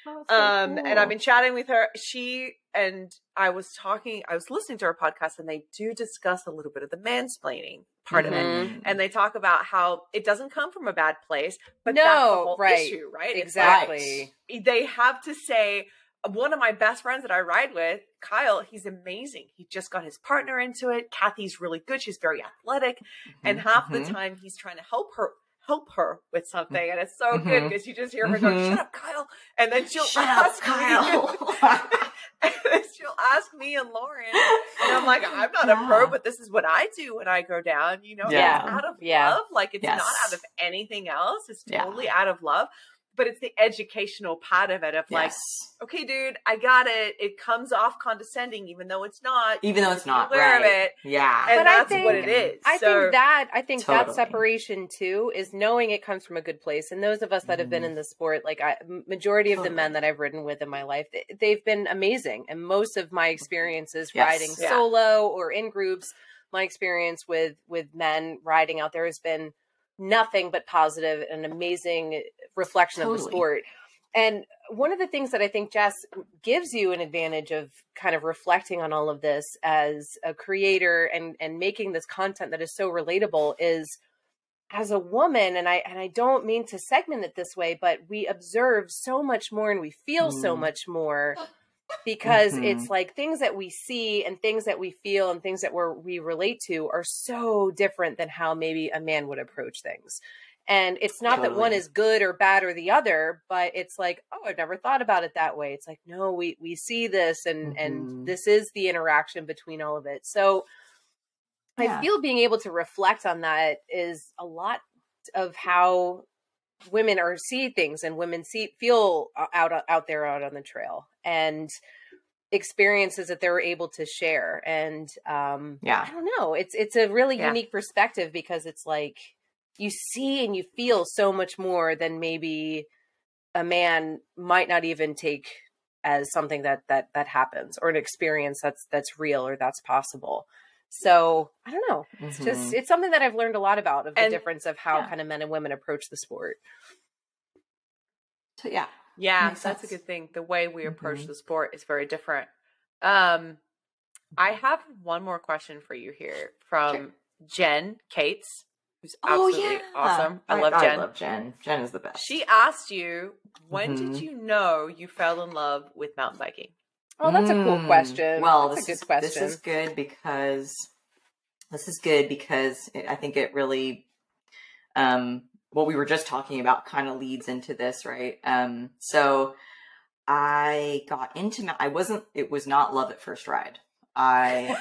Oh, so um and i've been chatting with her she and i was talking i was listening to her podcast and they do discuss a little bit of the mansplaining part of it Mhm. and they talk about how it doesn't come from a bad place but that's the No, whole right. issue right Exactly. like they have to say one of my best friends that i ride with kyle he's amazing he just got his partner into it kathy's really good she's very athletic and half the Mhm. time he's trying to help her help her with something and it's so good Mhm. because you just hear her go Mhm. shut up kyle and then she'll Shut up, ask Kyle. me, and then she'll ask me and lauren and i'm like i'm not a pro but this is what i do when i go down you know Yeah. out of Yeah. love like it's Yes. not out of anything else it's Yeah. totally out of love but it's the educational part of it of like Yes. okay dude i got it it comes off condescending even though it's not even though it's Just be not aware of it Yeah. and But I that's what it think- I So- think that I think that separation too is knowing it comes from a good place. And those of us that have been Mhm. in the sport, like I, m- majority of the men that I've ridden with in my life, they, they've been amazing. And most of my experiences Yes. riding Yeah. solo or in groups, my experience with with men riding out there has been nothing but positive and amazing reflection of the sport. And one of the things that I think Jess gives you an advantage of kind of reflecting on all of this as a creator and and making this content that is so relatable is as a woman and I and I don't mean to segment it this way but we observe so much more and we feel so Mm. much more because Mhm. it's like things that we see and things that we feel and things that we're, we relate to are so different than how maybe a man would approach things. And it's not that one is good or bad or the other, but it's like, oh, I've never thought about it that way. It's like, no, we we see this and Mhm. and this is the interaction between all of it. So I feel being able to reflect on that is a lot of how women are see things and women see feel out out there out on the trail and experiences that they're able to share and um Yeah. I don't know it's it's a really Yeah. unique perspective because it's like you see and you feel so much more than maybe a man might not even take as something that that that happens or an experience that's that's real or that's possible so i don't know it's just Mhm. it's something that i've learned a lot about of the And- difference of how yeah. kind of men and women approach the sport So, yeah. Yeah, Makes that's a good thing. The way we approach Mhm. the sport is very different. Um, I have one more question for you here from Sure. Jen Cates, who's Oh, yeah. awesome. I, love Jen. I love Jen. Jen is the best. She asked you, when Mhm. did you know you fell in love with mountain biking? oh that's a cool Mm. question Well, that's this a is good question this is good because this is good because it, I think it really, um, what we were just talking about kind of leads into this, right? Um, so I got into I wasn't. It was not love at first ride. I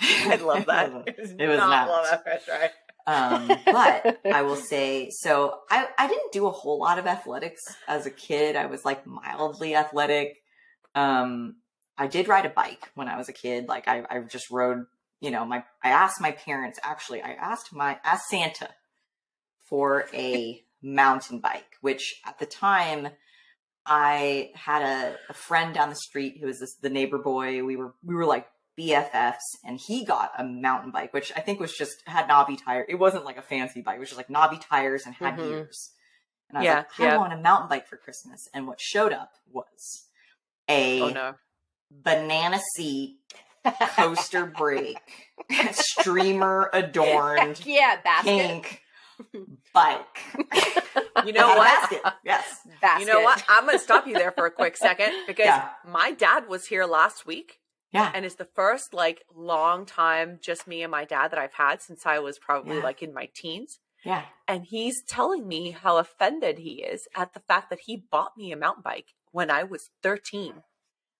I love that. It was, It was not. love at first right? Um, but I will say, so I, I didn't do a whole lot of athletics as a kid. I was like mildly athletic. Um, I did ride a bike when I was a kid. Like I, I just rode, you know, my, I asked my parents, actually, I asked my, asked Santa for a mountain bike, which at the time I had a, a friend down the street who was this, the neighbor boy. We were, we were like BFFs and he got a mountain bike, which I think was just had knobby tire. It wasn't like a fancy bike, it was just like knobby tires and had Mhm. gears. And I was Yeah, like, I yeah. want a mountain bike for Christmas. And what showed up was a Oh no. banana seat coaster brake, streamer adorned yeah, basket. pink bike. You know what? Basket. Yes. basket. You know what? I'm going to stop you there for a quick second because Yeah. my dad was here last week Yeah. and it's the first like long time just me and my dad that I've had since I was probably Yeah. like in my teens. Yeah. And he's telling me how offended he is at the fact that he bought me a mountain bike when I was 13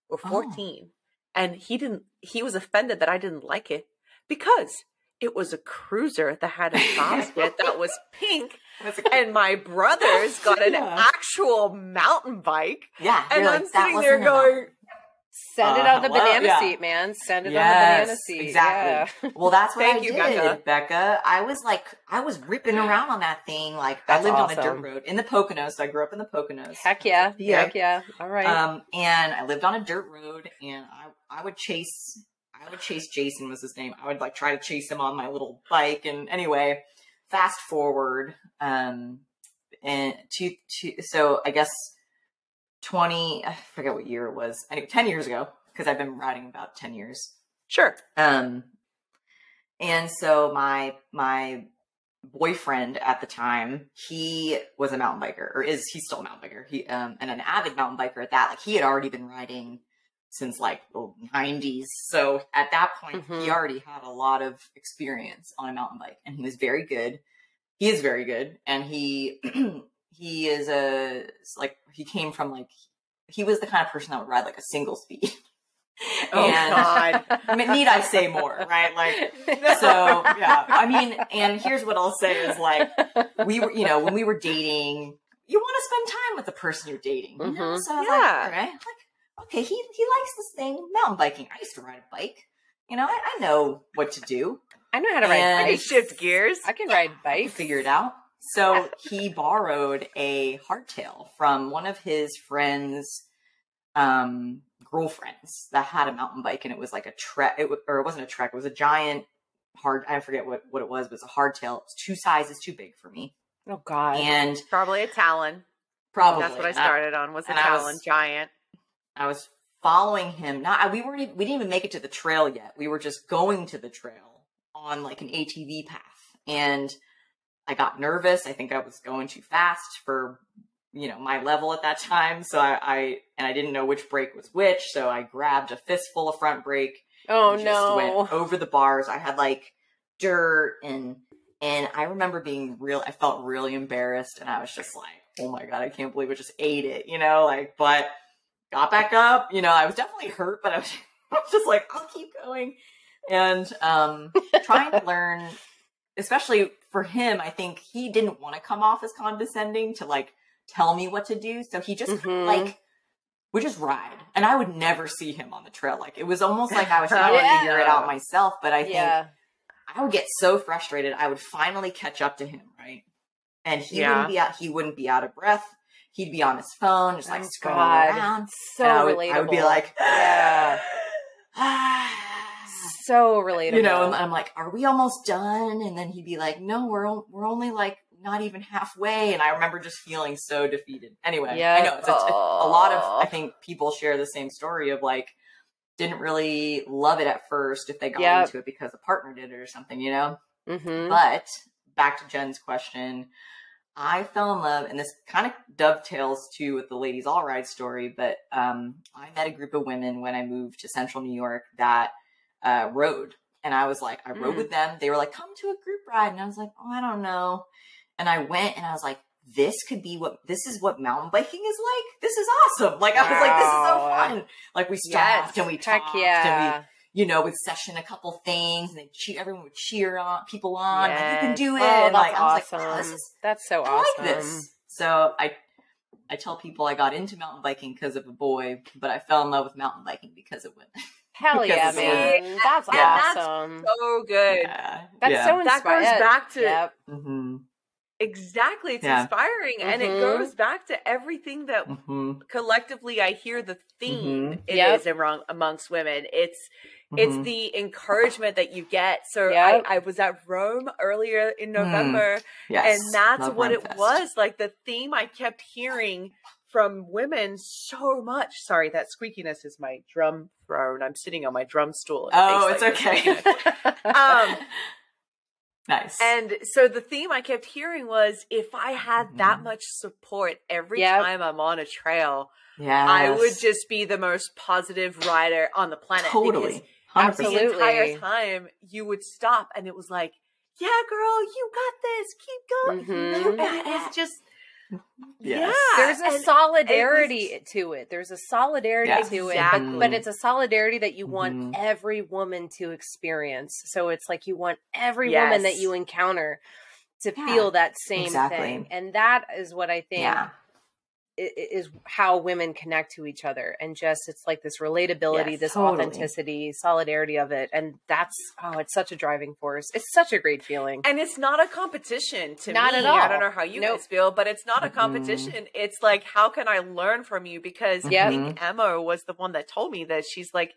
or Oh. 14. And he didn't, he was offended that I didn't like it because it was a cruiser that had a basket that was pink. And my brothers got an Yeah. actual mountain bike. yeah. And I'm like, sitting there going, Send it Uh, on the hello? banana Yeah. seat, man. Send it on the banana seat. exactly. Yeah. Well, that's what Thank I you, did, Beka. Beka. I was like, I was ripping around on that thing. Like, I That's lived on a dirt road in the Poconos. So I grew up in the Poconos. Heck yeah. Yeah. Heck yeah. All right. Um, and I lived on a dirt road, and I I would chase I would chase Jason was his name. I would like try to chase him on my little bike. And anyway, fast forward, um, and to to so I guess twenty I forget what year it was. I Anyway, ten years ago because I've been riding about ten years. sure. Um, and so my my boyfriend at the time, he was a mountain biker, or is he's still a mountain biker? He um and an avid mountain biker at that. Like he had already been riding since like the nineties. So at that point, he Mhm. already had a lot of experience on a mountain bike, and he was very good. He is very good, and he he is a like he came from like he was the kind of person that would ride like a single speed. Oh, God. I mean, need I say more, right? Like, so yeah. I mean, and here's what I'll say is like, we were, you know, when we were dating, you want to spend time with the person you're dating. You know? Mhm. So Yeah. like, right, like, okay, he he likes this thing, mountain biking. I used to ride a bike. You know, I, I know what to do. I know how to ride And- I can shift gears. I can ride bike. Figure it out. So he borrowed a hardtail from one of his friends' um, girlfriends that had a mountain bike, and it was like a trek. It wa- or it wasn't a trek. It was a giant hard. I forget what what it was. But it was a hardtail. It was two sizes too big for me, Oh God. and Probably a Talon. probably That's what I and I- started on was a and I was- Talon giant. I was following him. Not we weren't. even- We didn't even make it to the trail yet. We were just going to the trail on like an ATV path, and I got nervous. I think I was going too fast for you know my level at that time. So I, I and I didn't know which brake was which. So I grabbed a fistful of front brake. oh no. Went over the bars. I had like dirt and and I remember being real. I felt really embarrassed, and I was just like, "Oh my god, I can't believe I just ate it," you know. Like, but got back up. You know, I was definitely hurt, but I was, I was just like, "I'll keep going," and um, trying to learn, especially for him. I think he didn't want to come off as condescending to like tell me what to do, so he just Mhm. of like. would just ride, and I would never see him on the trail. Like it was almost like I was trying Yeah. to figure it out myself. But I think yeah. I would get so frustrated. I would finally catch up to him, right? And he Yeah. wouldn't be out. He wouldn't be out of breath. He'd be on his phone, just like Oh, scrolling God. around. So and I would, relatable. I would be like, yeah. So relatable. you know, I'm like, are we almost done? And then he'd be like, no, we're o- we're only like not even halfway. And I remember just feeling so defeated. Anyway. I know it's a, a lot of. I think people share the same story of like didn't really love it at first if they got Yep. into it because a partner did it or something, you know. hmm But back to Jen's question, I fell in love, and this kind of dovetails too with the ladies all ride story. But um, I met a group of women when I moved to Central New York that uh, rode, and I was like, I rode Mm. with them. They were like, "Come to a group ride," and I was like, "Oh, I don't know." And I went, and I was like, "This could be what this is what mountain biking is like. This is awesome!" Like I was like, "This is so fun!" Like we stopped and we Heck talked and we you know, would session a couple things and they cheer, everyone would cheer on people on, like, you can do it. Oh, and like, that's I was like, oh, this is, That's so I awesome. like this. So I, I tell people I got into mountain biking because of a boy, but I fell in love with mountain biking because of women. Hell yeah, man! That's yeah. awesome. That's so good. Yeah. That's yeah. so inspiring. That goes back to Yep. hmm exactly. It's Yeah. inspiring, and it Mhm. goes back to everything that hmm collectively I hear the theme Mhm. it Yep. is among, amongst women. It's it's the encouragement that you get. So Yep. I, I was at Roam earlier in November, yes. and that's Love what Run it Fest. was. Like the theme I kept hearing from women so much. Sorry, that squeakiness is my drum throne. I'm sitting on my drum stool. Oh, it's like, okay. um, nice. and so the theme I kept hearing was if I had that Mhm. much support every Yep. time I'm on a trail, yes. I would just be the most positive rider on the planet. totally. 100%. the entire time you would stop and it was like, yeah, girl, you got this. Keep going. Mhm. You got it. It's just, Yes. yeah. There's a and solidarity to it. There's a solidarity Yeah. to it, Exactly. but, but it's a solidarity that you want Mhm. every woman to experience. So it's like you want every woman that you encounter to Yeah, feel that same exactly. thing, and that is what I think Yeah. I- i- is how women connect to each other, and just it's like this relatability, Yes, this totally. authenticity, solidarity of it, and that's oh, it's such a driving force. It's such a great feeling. And it's not a competition to Not me. at all. I don't know how you Nope. guys feel, but it's not a competition. It's like, how can I learn from you? Because Yep. I think mm-hmm. Emma was the one that told me that she's like,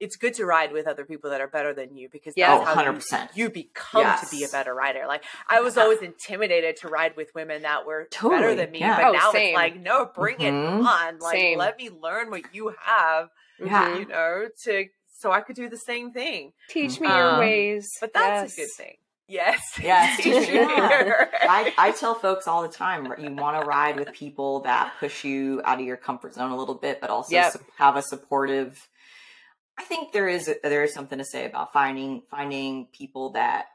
it's good to ride with other people that are better than you because Yeah. that's Oh, how 100%. You, you become to be a better rider. Like I was always intimidated to ride with women that were better than me, yeah. but Oh, now same. it's like, no, bring Mhm. it on. Like Same. let me learn what you have, Yeah. You know, to so I could do the same thing. Teach me Um, your ways. But that's Yes. a good thing. Yes. Yes, yeah. I, I tell folks all the time you want to ride with people that push you out of your comfort zone a little bit, but also Yep. su- have a supportive. I think there is there is something to say about finding finding people that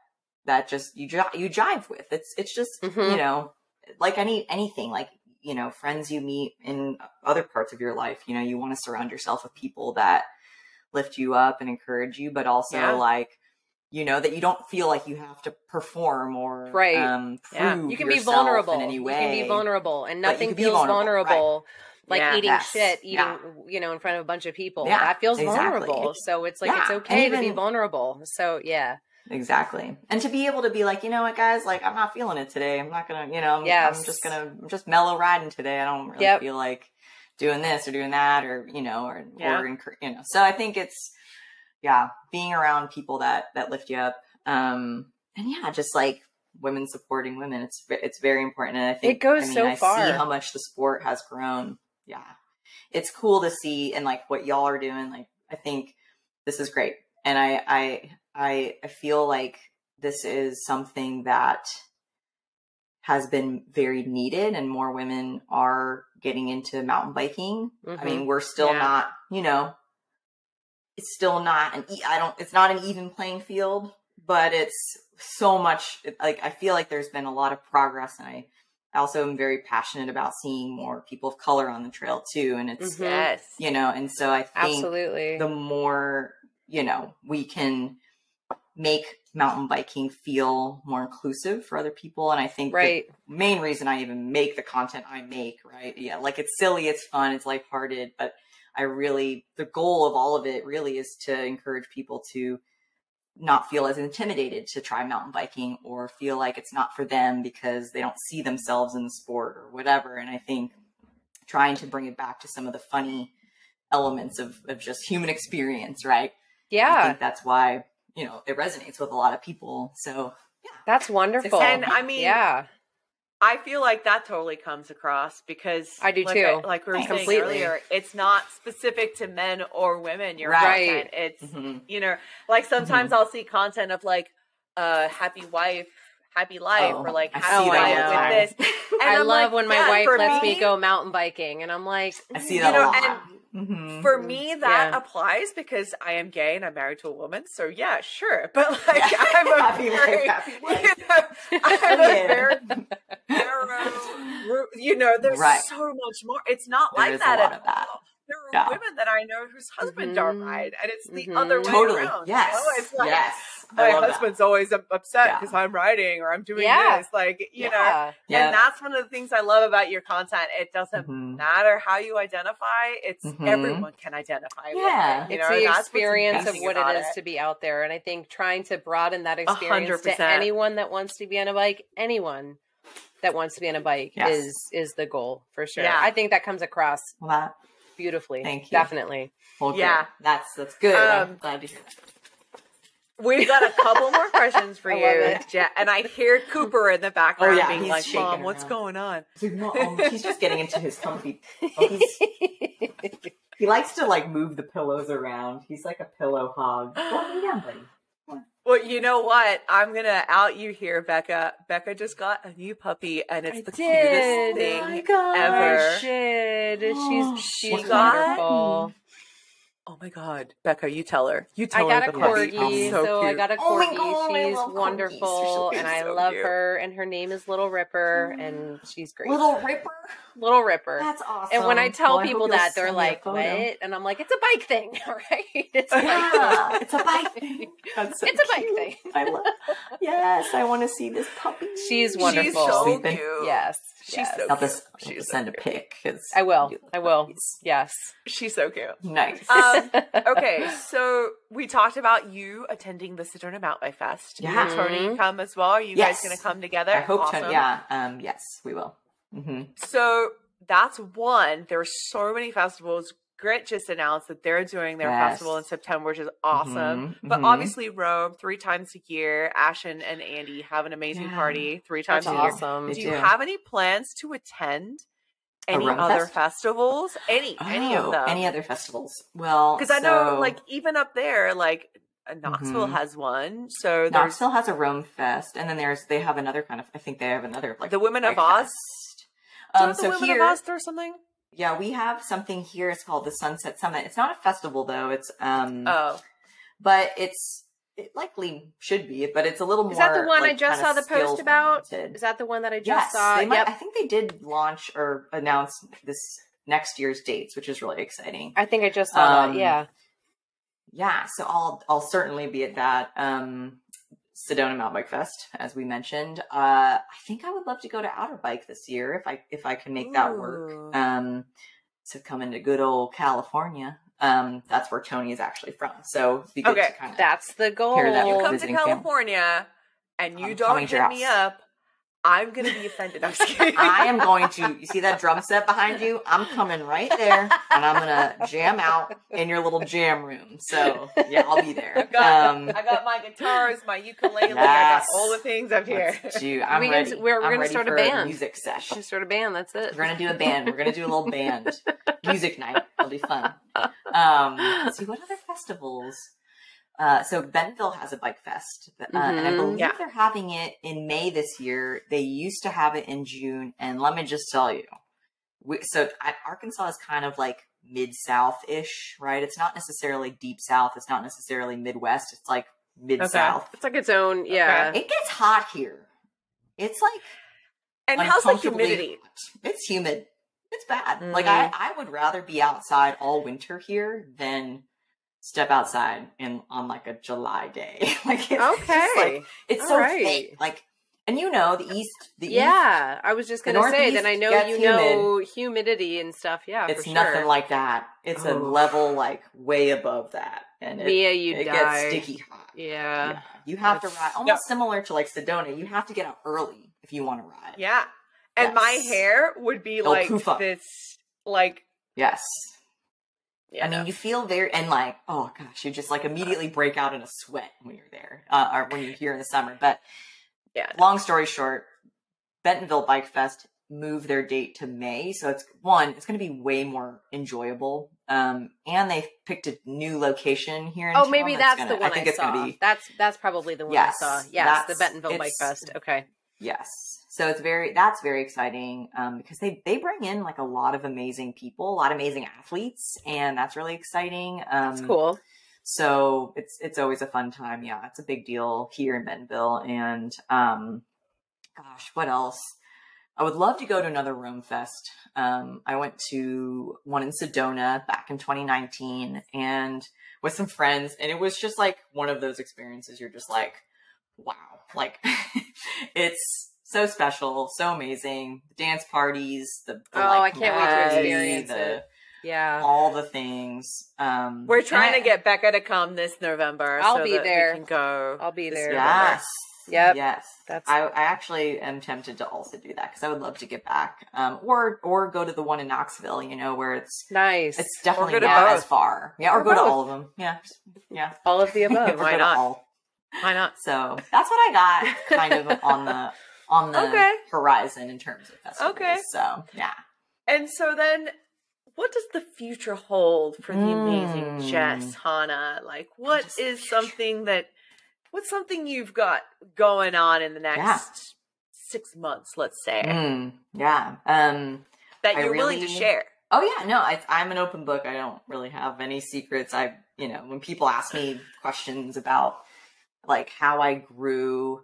that just you you jive with. It's it's just Mhm. you know like any anything like you know friends you meet in other parts of your life. You know you want to surround yourself with people that lift you up and encourage you, but also Yeah. like you know that you don't feel like you have to perform or Right. um, Yeah. you can be vulnerable. in any way. You can be vulnerable, and nothing feels vulnerable, vulnerable, like Yeah. eating shit, eating Yeah. you know in front of a bunch of people. Yeah, that feels exactly. vulnerable. So it's like Yeah, it's okay to be vulnerable. So yeah, Exactly. And to be able to be like, you know what, guys, like I'm not feeling it today. I'm not gonna, you know, I'm, Yes. I'm just gonna, I'm just mellow riding today. I don't really Yep. feel like doing this or doing that or, you know, or, Yeah. or, you know. So I think it's, yeah, being around people that, that lift you up. Um, and yeah, just like women supporting women. It's, it's very important. And I think It goes I mean, so I far. see how much the sport has grown. Yeah. It's cool to see and like what y'all are doing. Like, I think this is great. And I, I, I, I feel like this is something that has been very needed and more women are getting into mountain biking. I Mhm. mean, we're still Yeah. not, you know, it's still not an, e- I don't, it's not an even playing field, but it's so much, like, I feel like there's been a lot of progress and I, I also am very passionate about seeing more people of color on the trail too. And it's, Mhm. Yes. you know, and so I think absolutely. the more you know we can make mountain biking feel more inclusive for other people and i think right. the main reason i even make the content i make right yeah like it's silly it's fun it's lighthearted but i really the goal of all of it really is to encourage people to not feel as intimidated to try mountain biking or feel like it's not for them because they don't see themselves in the sport or whatever and i think trying to bring it back to some of the funny elements of, of just human experience, right? Yeah. I think that's why, you know, it resonates with a lot of people. So yeah. that's wonderful. And I mean, yeah, I feel like that totally comes across because I do like too. like we were saying Completely. earlier, it's not specific to men or women. Your Right. content, it's mhm. you know, like sometimes Mm-hmm. I'll see content of like uh happy wife, happy life, Oh, or like I happy see that all life with time. this. And I I'm love like, when my yeah, wife lets me go mountain biking, and I'm like, I see You that know, a lot. and Mhm. For me, that Yeah. applies because I am gay and I'm married to a woman. So yeah, sure. But like, I'm a Happy wife, very, happy life. You know, I'm a Yeah. very narrow. You know, there's Right. so much more. It's not There like is a that lot at of that. all. There are Yeah. women that I know whose husband don't Mhm. ride, and it's the Mhm. other way Totally. around. Yes. You know? It's like, yes. my love that. husband's always up- upset Yeah. because I'm writing or I'm doing Yeah. this. Like, you know, yeah. Yeah. and that's one of the things I love about your content. It doesn't Mhm. matter how you identify; it's Mhm. everyone can identify. Yeah. with it, you it's know, the that's experience of what about it is to be out there. And I think trying to broaden that hundred experience to anyone that wants to be on a bike, anyone that wants to be on a bike Yes. is is the goal for sure. Yeah. I think that comes across Well, beautifully. Thank you. Definitely. well, Yeah. yeah, that's that's good. Um, I'm glad to hear that. We've got a couple more questions for I you, love. Je- and I hear Cooper in the background Oh, yeah, being he's like, shaking "Mom, what's around. going on?" So, no, um, he's just getting into his comfy. Oh, he likes to like move the pillows around. He's like a pillow hog. Well, yeah, buddy. Well, you know what? I'm gonna out you here, Beka. Beka just got a new puppy, and it's I the did. cutest thing Oh my gosh. ever. I should. Oh, She's she's what got? wonderful. Oh my god, Beka, you tell her. You I tell got her a the puppy. corgi, so, so, I got a Oh my corgi. God, she's love wonderful, They're and I so love cute. her. And her name is Little Ripper, and she's great. Little Ripper. Little Ripper. That's awesome. and when I tell Well, people you'll that, they're send me a like, "What?" And I'm like, "It's a bike thing, all right? It's a bike Yeah, thing. it's a bike thing. That's so It's a bike thing." I love. Yes, I want to see this puppy. She's wonderful. She's wonderful. so cute. Yes, She's yes. so I'll cute. just, I'll just so send a pic because I will. I will. Yes. She's so cute. Nice. Um, okay, so we talked about you attending the Sedona Mountain Bike Fest. Yeah. Will Tony come as well? Are you Yes. guys going to come together? I hope. Awesome. To, yeah. Um. Yes, we will. hmm So that's one. There's so many festivals. Grit just announced that they're doing their Yes. festival in September, which is awesome. Mhm, But mhm. obviously, Roam three times a year. Ashen and Andy have an amazing Yeah. party three times That's a year. awesome. They Do you do. have any plans to attend any other fest? festivals? Any, any of Oh, them? Any other festivals? Well, Because I know, like, even up there, like uh, Knoxville Mhm. has one. So there's Knoxville has a Roam Fest, and then there's they have another kind of. I think they have another like the Women of Oz. Um, the so Women here, of Oz or something. Yeah, we have something here. It's called the Sunset Summit. It's not a festival though. It's um, Oh, but it's it likely should be, but it's a little more. Is that the one I just saw the post about? oriented. Is that the one that I just yes, saw? they might, yep. I think they did launch or announce this next year's dates, which is really exciting. I think I just saw Um, that. Yeah. yeah, so I'll I'll certainly be at that. Um Sedona Mountain Bike Fest, as we mentioned. Uh I think I would love to go to Outer Bike this year if I if I can make that work. Um to come into good old California. Um that's where Tony is actually from. So be good Okay, That's the goal. That. you come to visiting family. California and you don't hit me up, I'm gonna be offended. I'm just kidding. I am going to you see that drum set behind you? I'm coming right there and I'm gonna jam out in your little jam room. So yeah, I'll be there. I've got, Um I got my guitars, my ukulele, I got Yes. all the things up here. Let's do- I'm We can- ready. we're- we're I'm gonna ready start a for band. music session. Just sort of band. That's it. We're gonna do a band. We're gonna do a little band music night. It'll be fun. Um, let's see what other festivals. Uh, so Bentonville has a bike fest, uh, and I Mhm. believe Yeah. they're having it in May this year. They used to have it in June, and let me just tell you, we, so I, Arkansas is kind of like mid South ish, right? It's not necessarily deep South. It's not necessarily Midwest. It's like mid South. It's like its own. Yeah. It gets hot here. It's like And how's the humidity? hot. It's humid. It's bad. Mm. Like I, I would rather be outside all winter here than step outside in on like a July day. like it's Okay. just, like it's All so right. fake. Like and you know the east the east yeah, I was just gonna say that I know gets you know humidity and stuff. Yeah, it's for nothing sure. like that. It's a Oh. level like way above that. And it, Mia, you it die. gets sticky hot. Yeah. Yeah. You have to ride almost similar to like Sedona. You have to get up early if you want to ride. Yeah. And my hair would be It'll like this, like, Yes. Yeah, I mean, you feel very and like, oh gosh, you just like immediately break out in a sweat when you're there, uh, or when you're here in the summer. But Yeah. long story short, Bentonville Bike Fest moved their date to May, so it's one, it's going to be way more enjoyable. Um, and they picked a new location here. in Oh, maybe that's gonna- the one I, think it's saw. gonna be That's that's probably the one Yes, I saw. Yes, the Bentonville Bike Fest. Okay. Yes. So it's very that's very exciting um, because they they bring in like a lot of amazing people, a lot of amazing athletes, and that's really exciting. Um, That's cool. So it's it's always a fun time. Yeah, it's a big deal here in Bentonville, and um, gosh, what else? I would love to go to another Roam Fest. Um, I went to one in Sedona back in 2019 and with some friends, and it was just like one of those experiences you're just like, wow, like it's so special, so amazing. The dance parties, the, the oh, like, I can't wait to experience the, it. Yeah, all the things. Um, We're trying and to get Beka to come this November. I'll so be that we there. can go. I'll be there. Yes. Yep. Yes. That's- I, I actually am tempted to also do that because I would love to get back, um, or or go to the one in Knoxville. You know, where it's nice. it's definitely not both. as far. Yeah, or, Or go to all of them. Yeah, yeah. all of the above. Why not? all. Why not? So that's what I got, kind of on the on the Okay. horizon in terms of festivals. Okay. So yeah. And so then, what does the future hold for the amazing Mm. Jess Hana? Like, what is something that, what's something you've got going on in the next Yeah. six months, let's say, Mm, yeah. Um. that you're willing to share? Oh yeah, no, I, I'm an open book. I don't really have any secrets. I, you know, when people ask me questions about like how I grew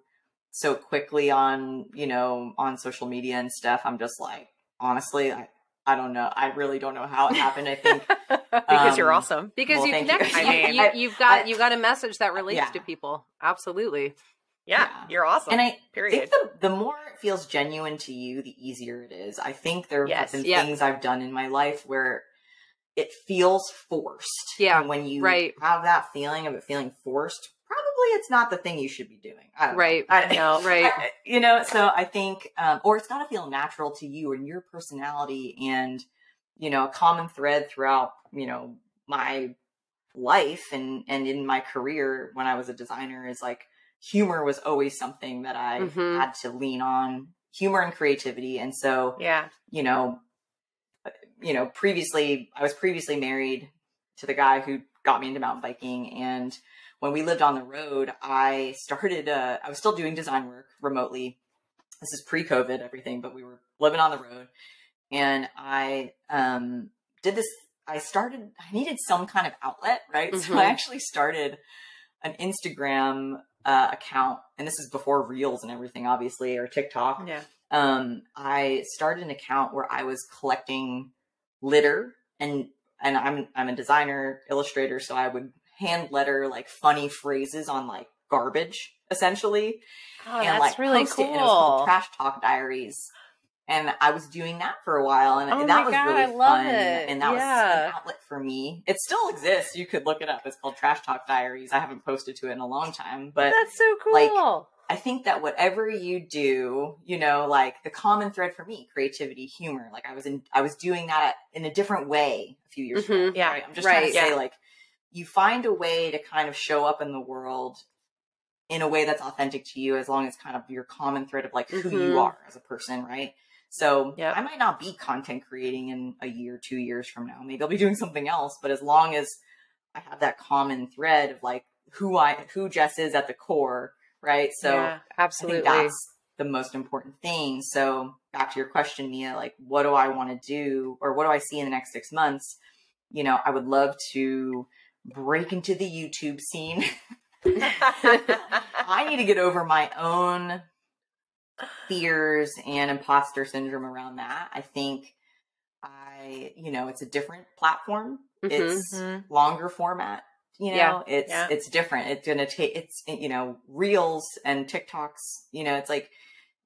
so quickly on, you know, on social media and stuff, I'm just like, honestly, I, I don't know. I really don't know how it happened. I think Because you're Um, awesome. because Well, you thank you. connect. I You, mean- you, I- you've got I- you got a message that relates Yeah. to people. Absolutely. Yeah, yeah. you're awesome. and I period. think the, the more it feels genuine to you, the easier it is. I think there Yes, have been yeah. things I've done in my life where it feels forced. Yeah, And when you right. have that feeling of it feeling forced, probably it's not the thing you should be doing. I don't know. Right. I No, right. I- you know, so I think, um, or it's got to feel natural to you and your personality and, you know, a common thread throughout, you know, my life and, and in my career when I was a designer is like humor was always something that I Mhm. had to lean on humor and creativity. And so, yeah. you know, uh, you know, previously I was previously married to the guy who got me into mountain biking and when we lived on the road, I started uh I was still doing design work remotely. This is pre-COVID everything, but we were living on the road and I um did this I started I needed some kind of outlet, right? So I Mhm. actually started an Instagram uh, account and this is before Reels and everything obviously or TikTok Yeah. um, I started an account where I was collecting litter and and I'm I'm a designer illustrator, so I would hand letter like funny phrases on like garbage essentially, Oh, and that's like really post cool. it. And it was called Trash Talk Diaries, and I was doing that for a while, and Oh that my was God, really I love fun, it. and that was Yeah. an outlet for me. It still exists. You could look it up. It's called Trash Talk Diaries. I haven't posted to it in a long time, but that's so cool. like, I think that whatever you do, you know, like the common thread for me, creativity, humor, like I was in, I was doing that in a different way a few years ago. Mhm. Yeah, right? I'm just trying right, to say, like, you find a way to kind of show up in the world in a way that's authentic to you, as long as kind of your common thread of like who Mhm. you are as a person, right? So Yep. I might not be content creating in a year, two years from now. Maybe I'll be doing something else, but as long as I have that common thread of like who I, who Jess is at the core, right? So Yeah. Absolutely. I think that's the most important thing. So back to your question, Mia, like what do I want to do or what do I see in the next six months? You know, I would love to break into the YouTube scene. I need to get over my own fears and imposter syndrome around that. I think I, you know, it's a different platform. Mhm. It's Mhm. longer format. You know, Yeah. it's Yeah. it's different. It's gonna take it's you know reels and TikToks. You know, it's like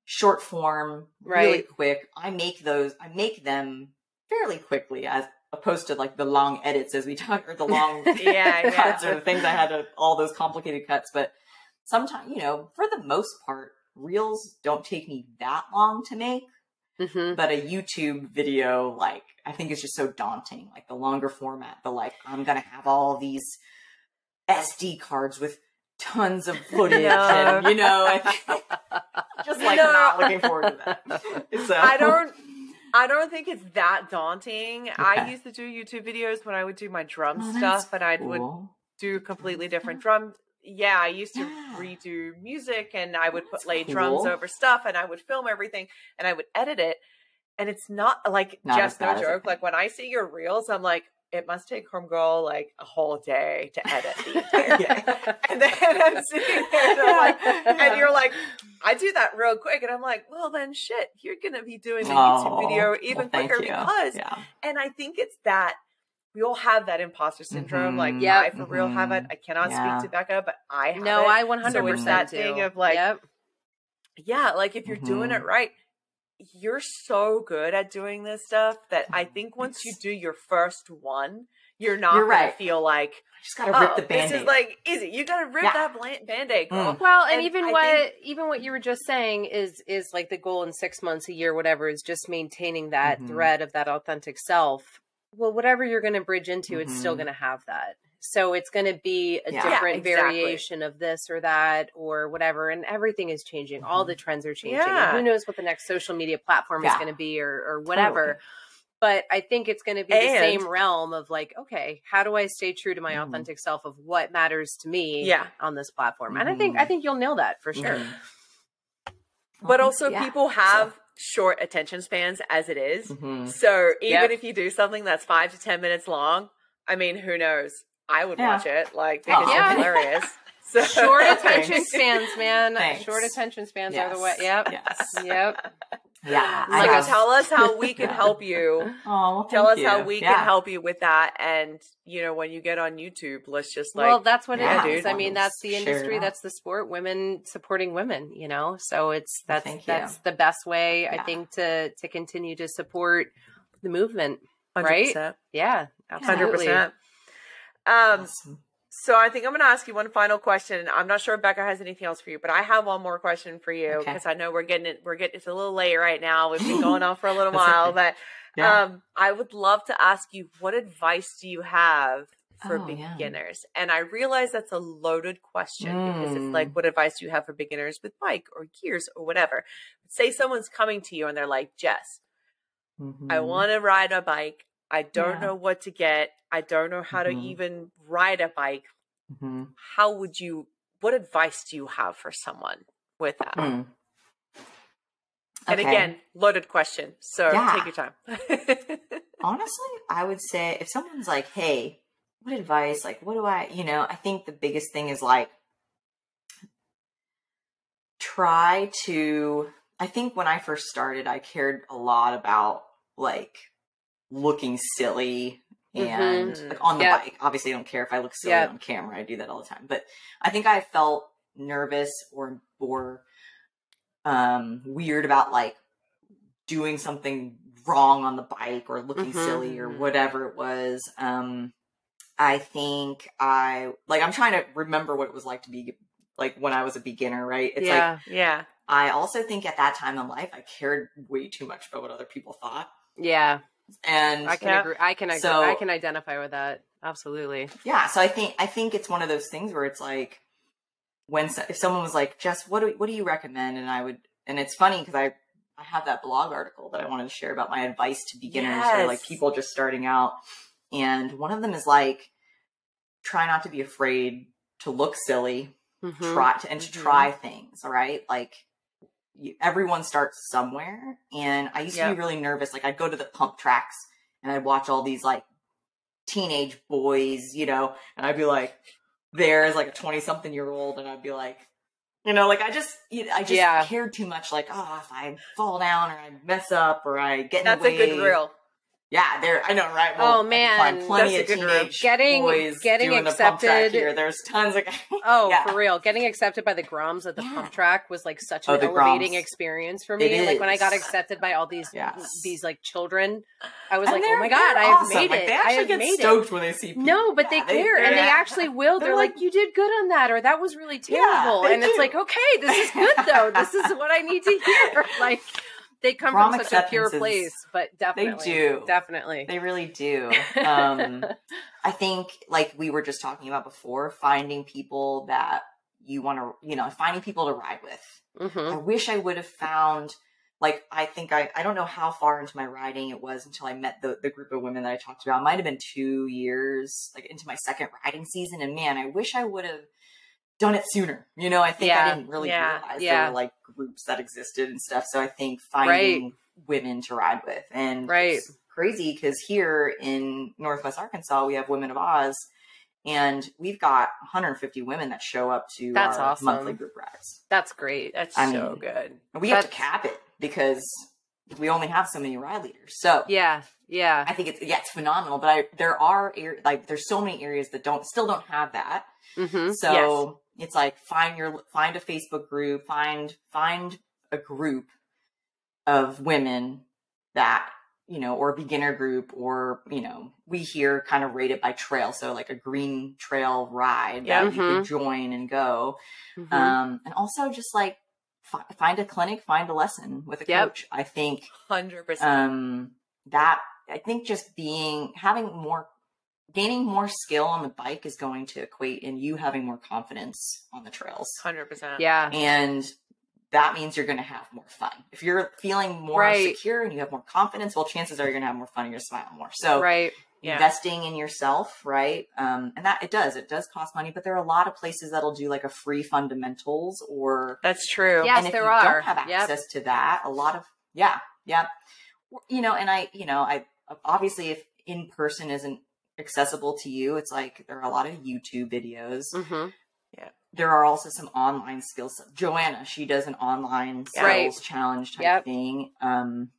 short form, really quick. I make those. I make them fairly quickly, as opposed to like the long edits as we talk or the long Yeah, cuts yeah. or the things I had to all those complicated cuts. But sometimes, you know, for the most part, reels don't take me that long to make Mhm. but a YouTube video, like, I think is just so daunting. Like the longer format, the like, I'm gonna have all these SD cards with tons of footage, and you know, I think, just like No. not looking forward to that. So I don't. I don't think it's that daunting. I used to do YouTube videos when I would do my drum Oh, stuff, and I would do completely different drum. Yeah, I used to Yeah. redo music, and I would That's put lay drums over stuff, and I would film everything, and I would edit it. And it's not like Not just no bad as it joke. Like when I see your reels, I'm like, it must take homegirl like a whole day to edit the entire day. and then I'm sitting there and, like, and you're like, I do that real quick. And I'm like, well, then shit, you're going to be doing the YouTube Oh, video even well, quicker because, yeah. and I think it's that we all have that imposter syndrome. Like, Mhm. yeah, I for real have it. Mhm. I cannot Yeah. speak to Beka, but I have no, it. I 100% So it's that do. thing of, like, Yep. yeah, like if you're doing Mhm. it right, you're so good at doing this stuff that I Mm-hmm. think once you do your first one, you're not You're gonna right. feel like I just got to rip oh, the this band-aid. is like easy. You gotta rip Yeah. that blan- band-aid. Mm. Well, and, And even I what think- even what you were just saying is is like the goal in six months, a year, whatever, is just maintaining that Mhm. thread of that authentic self. Well, whatever you're going to bridge into, it's still Mhm. going to have that. So it's going to be a Yeah. Yeah, different exactly. variation of this or that or whatever. And everything is changing. All Mhm. the trends are changing. Yeah. Who knows what the next social media platform is going to be or or whatever. Totally. But I think it's going to be the same realm of like, okay, how do I stay true to my Mhm. authentic self of what matters to me Yeah. on this platform? And I think. I think you'll nail that for sure. Mhm. But also, Yeah. people have short attention spans as it is. Mhm. So even Yep. if you do something that's five to ten minutes long, I mean, who knows? I would Yeah. watch it, like oh. because Oh. it's Yeah. hilarious. So Short attention spans, man. Thanks. Short attention spans are the way. Yep. Yes. Yep. Yeah. So I tell us how we can Yeah. help you. Oh, well, Tell thank us how we Yeah. can help you with that. And you know, when you get on YouTube, let's just like well, that's what Yeah, it is. dude. I mean, that's the industry. out. That's the sport. Women supporting women. You know, so it's that's Thank you. that's the best way I think to to continue to support the movement. Right? 100%. Yeah, Hundred absolutely. percent. Um, Awesome. so I think I'm going to ask you one final question. I'm not sure if Beka has anything else for you, but I have one more question for you Okay. because I know we're getting it. We're getting it's a little late right now. We've been going on for a little while, okay. but Yeah. um, I would love to ask you what advice do you have for Oh, yeah. beginners? And I realize that's a loaded question because it's like, Mm. what advice do you have for beginners with bike or gears or whatever? Say someone's coming to you and they're like, Jess, I Mhm. want to ride a bike. I don't Yeah. know what to get. I don't know how to Mhm. even ride a bike. Mhm. How would you, what advice do you have for someone with that? Mm. And again, loaded question. So Yeah. take your time. honestly, I would say if someone's like, "Hey, what advice? Like, what do I?" You know, I think the biggest thing is like try to. I think when I first started, I cared a lot about like looking silly and Mhm. like on the Yep. bike. Obviously, I don't care if I look silly Yep. on camera. I do that all the time. But I think I felt nervous or or um weird about like doing something wrong on the bike or looking Mhm. silly or whatever it was. Um I think I like I'm trying to remember what it was like to be like when I was a beginner, right? It's like yeah, yeah. I also think at that time in life I cared way too much about what other people thought. yeah. And I can agree. I can agree. So- I can identify with that. Absolutely. yeah, so I think I think it's one of those things where it's like when so- if someone was like, "Jess, what do what do you recommend?" and I would and it's funny because I I have that blog article that I wanted to share about my advice to beginners or like people just starting out, and one of them is like, try not to be afraid to look silly, Mhm. try to, and to Mhm. try things. All right, like. Everyone starts somewhere, and I used to be really nervous. Like I'd go to the pump tracks and I'd watch all these like teenage boys, you know, and I'd be like, there is like a 20 something year old, and I'd be like, you know, like I just, I just Yeah. cared too much. Like, oh, if I fall down or I mess up or I get in That's the a good way. Reel. Yeah, there. I know, right? Oh, I man, find plenty that's of a good reel. teenage Getting- boys getting doing the pump track accepted- here. There's tons of. Oh, Yeah. for real. Getting accepted by the Groms at the Yeah. pump track was like such Oh, an the elevating Groms. experience for It me. Like when I got accepted by all these Yes. these like children, I was And like, "Oh my god, I have awesome. made Like, it. They I actually have get made stoked it." when they see. People. No, but Yeah, they care and they actually will. They're, They're like, like- "You did good on that," or "That was really terrible." they and it's like, "Okay, this is good though. this is what I need to hear." Like they come from such a pure place, but definitely, they do. definitely. They really do. Um, I think, like we were just talking about before, finding people that you want to, you know, finding people to ride with. hmm I wish I would have found, like, I think I, I don't know how far into my riding it was until I met the, the group of women that I talked about. It might have been two years, like, into my second riding season. And man, I wish I would have done it sooner. You know, I think Yeah. I didn't really Yeah. realize Yeah. there were like groups that existed and stuff. So I think finding women to ride with and Right. crazy because here in Northwest Arkansas, we have Women of Oz, and we've got 150 women that show up to That's our awesome. monthly group rides. That's great. That's I so mean- good. We have to cap it because we only have so many ride leaders. So Yeah, yeah. I think it's yeah, it's phenomenal. But I there are like there's so many areas that don't still don't have that. Mm-hmm. So it's like find your find a Facebook group, find find a group of women that you know, or a beginner group, or you know, we here kind of rate it by trail, so like a green trail ride Yeah. that you could join and go, Mm-hmm. um, and also just like fi- find a clinic, find a lesson with a Yep. coach. I think Hundred percent. um that i think just being having more gaining more skill on the bike is going to equate in you having more confidence on the trails Hundred percent. yeah. and that means you're going to have more fun if you're feeling more Right. secure and you have more confidence well chances are you're going to have more fun and you're going to smile more so right. Yeah. investing in yourself right um and that it does it does cost money but there are a lot of places that'll do like a free fundamentals or That's true. Yes, and if there you are. don't have Yep. access to that, a lot of yeah, yeah, you know, and I, you know, I obviously if in person isn't accessible to you, it's like there are a lot of YouTube videos. Mm-hmm. There are also some online skills. Joanna, she does an online skills Right. challenge type Yep. thing, um,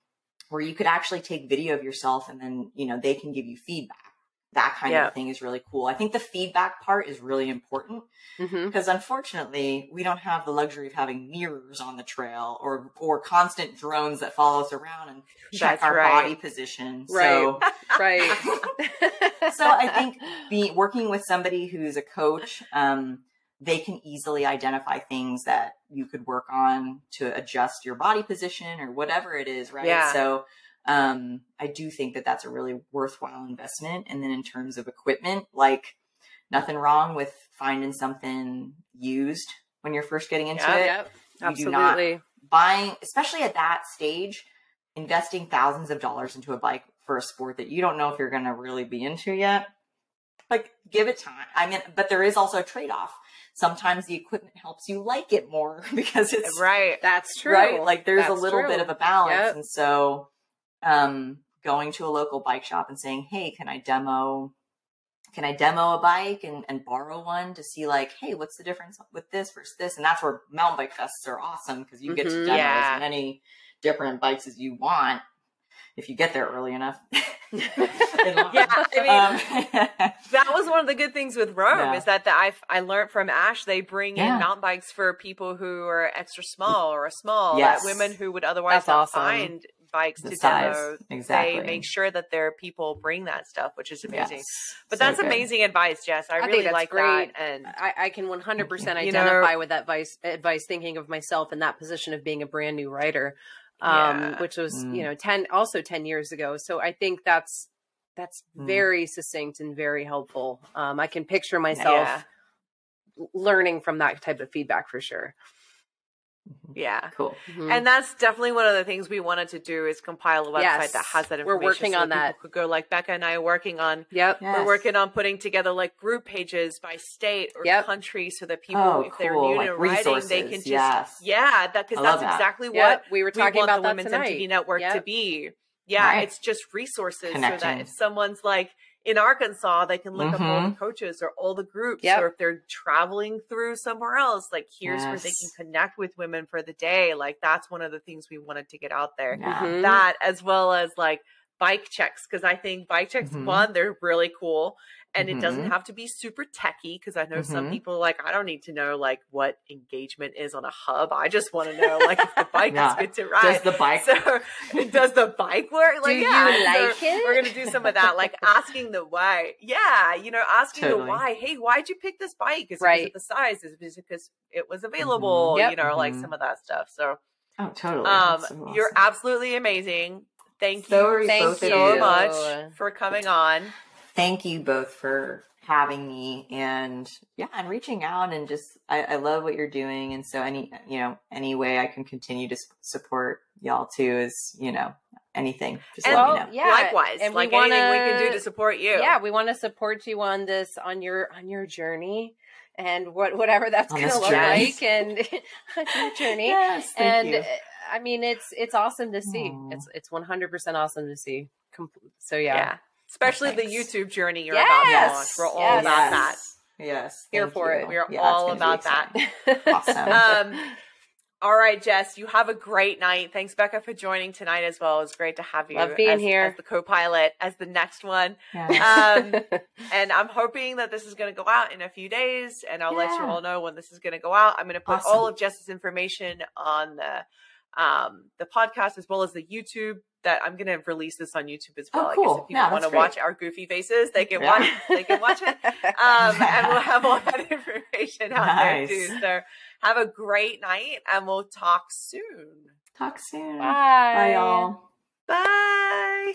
where you could actually take video of yourself and then you know they can give you feedback. That kind Yeah. of thing is really cool. I think the feedback part is really important Mm-hmm. because unfortunately we don't have the luxury of having mirrors on the trail or or constant drones that follow us around and check That's our right. body position Right. so Right. so i think be working with somebody who's a coach um they can easily identify things that you could work on to adjust your body position or whatever it is right Yeah. so um i do think that that's a really worthwhile investment and then in terms of equipment like nothing wrong with finding something used when you're first getting into Yeah, it yep. You do not- Absolutely. buying, especially at that stage, investing thousands of dollars into a bike for a sport that you don't know if you're going to really be into yet. Like, give it time. I mean, but there is also a trade off. Sometimes the equipment helps you like it more because it's Right. That's true. right. Like, there's a little true. bit of a balance. Yep. And so, um, going to a local bike shop and saying, Hey, can I demo? Can I demo a bike and, and borrow one to see like, hey, what's the difference with this versus this? And that's where mountain bike fests are awesome because you get to Mhm. demo Yeah. as many different bikes as you want if you get there early enough. Yeah, I mean, Um, that was one of the good things with Roam Yeah. is that the, I I learned from Ash they bring Yeah. in mountain bikes for people who are extra small or a small, Yes. women who would otherwise That's not awesome. find bikes The to size. demo. Exactly. They make sure that their people bring that stuff, which is amazing. Yes. But So that's good. amazing advice, Jess. I, I really like great. that. And I, I can 100% You know- identify with that advice, advice, thinking of myself in that position of being a brand new writer, um, Yeah. which was, Mm. you know, 10, also 10 years ago. So I think that's, that's Mm. very succinct and very helpful. Um, I can picture myself yeah, learning from that type of feedback for sure. Yeah. Cool. Mhm. And that's definitely one of the things we wanted to do is compile a website Yes. that has that information. We're working so on people that. Could go like Beka and I are working on yep. Yes. We're working on putting together like group pages by state or Yep. country so that people, Oh, if they're new Like to writing, they can just Yes. yeah, that because that's that. exactly what We were we talking want about the that Women's tonight. MTB Network to be. Yeah, Right. it's just resources so that if someone's like in Arkansas, they can look up all the Mhm. coaches or all the groups, Yep. or if they're traveling through somewhere else, like here's where they can connect with women for the day. Like that's one of the things we wanted to get out there Yeah. Mhm. that as well as like bike checks because I think bike checks Mhm. one they're really cool and it doesn't Mhm. have to be super techy because I know some Mhm. people like I don't need to know like what engagement is on a hub I just want to know like if the bike Yeah. is good to ride Does the bike so does the bike work like Do yeah you so like it? we're gonna do some of that like asking the why yeah you know asking the why hey why'd you pick this bike is it Right. because the size is it because it was available Yep. you know like Mhm. some of that stuff so Oh, totally. um, so you're absolutely amazing. Thank So you are you Thank both so much for coming on. thank you both for having me and yeah and reaching out and just I, I love what you're doing and so any you know any way i can continue to support y'all too is you know anything just And- let me know yeah. Likewise, and we like anything we can do wanna- support you. yeah we want to support you on this on your on your journey and what whatever that's going to look journey. like and your journey. Yes, and you. I mean, it's it's awesome to see. Aww. It's it's one hundred percent awesome to see. So yeah, yeah. especially oh, the YouTube journey you're yes. about to launch. We're all yes. about that. Yes, here for you. it. We're yeah, all about that. awesome. Um, all right, Jess, you have a great night. Thanks, Beka, for joining tonight as well. It was great to have you. Love being as, here as the co-pilot, as the next one. Um, and I'm hoping that this is going to go out in a few days, and I'll yeah. let you all know when this is going to go out. I'm going to put awesome. all of Jess's information on the um, the podcast as well as the YouTube that I'm going to release this on YouTube as well. Oh, cool. I guess if people yeah, want to watch our goofy faces, they can yeah. watch. They can watch it, um, and we'll have all that information out nice. there too. So have a great night, and we'll talk soon. Talk soon. Bye. Bye, y'all. Bye.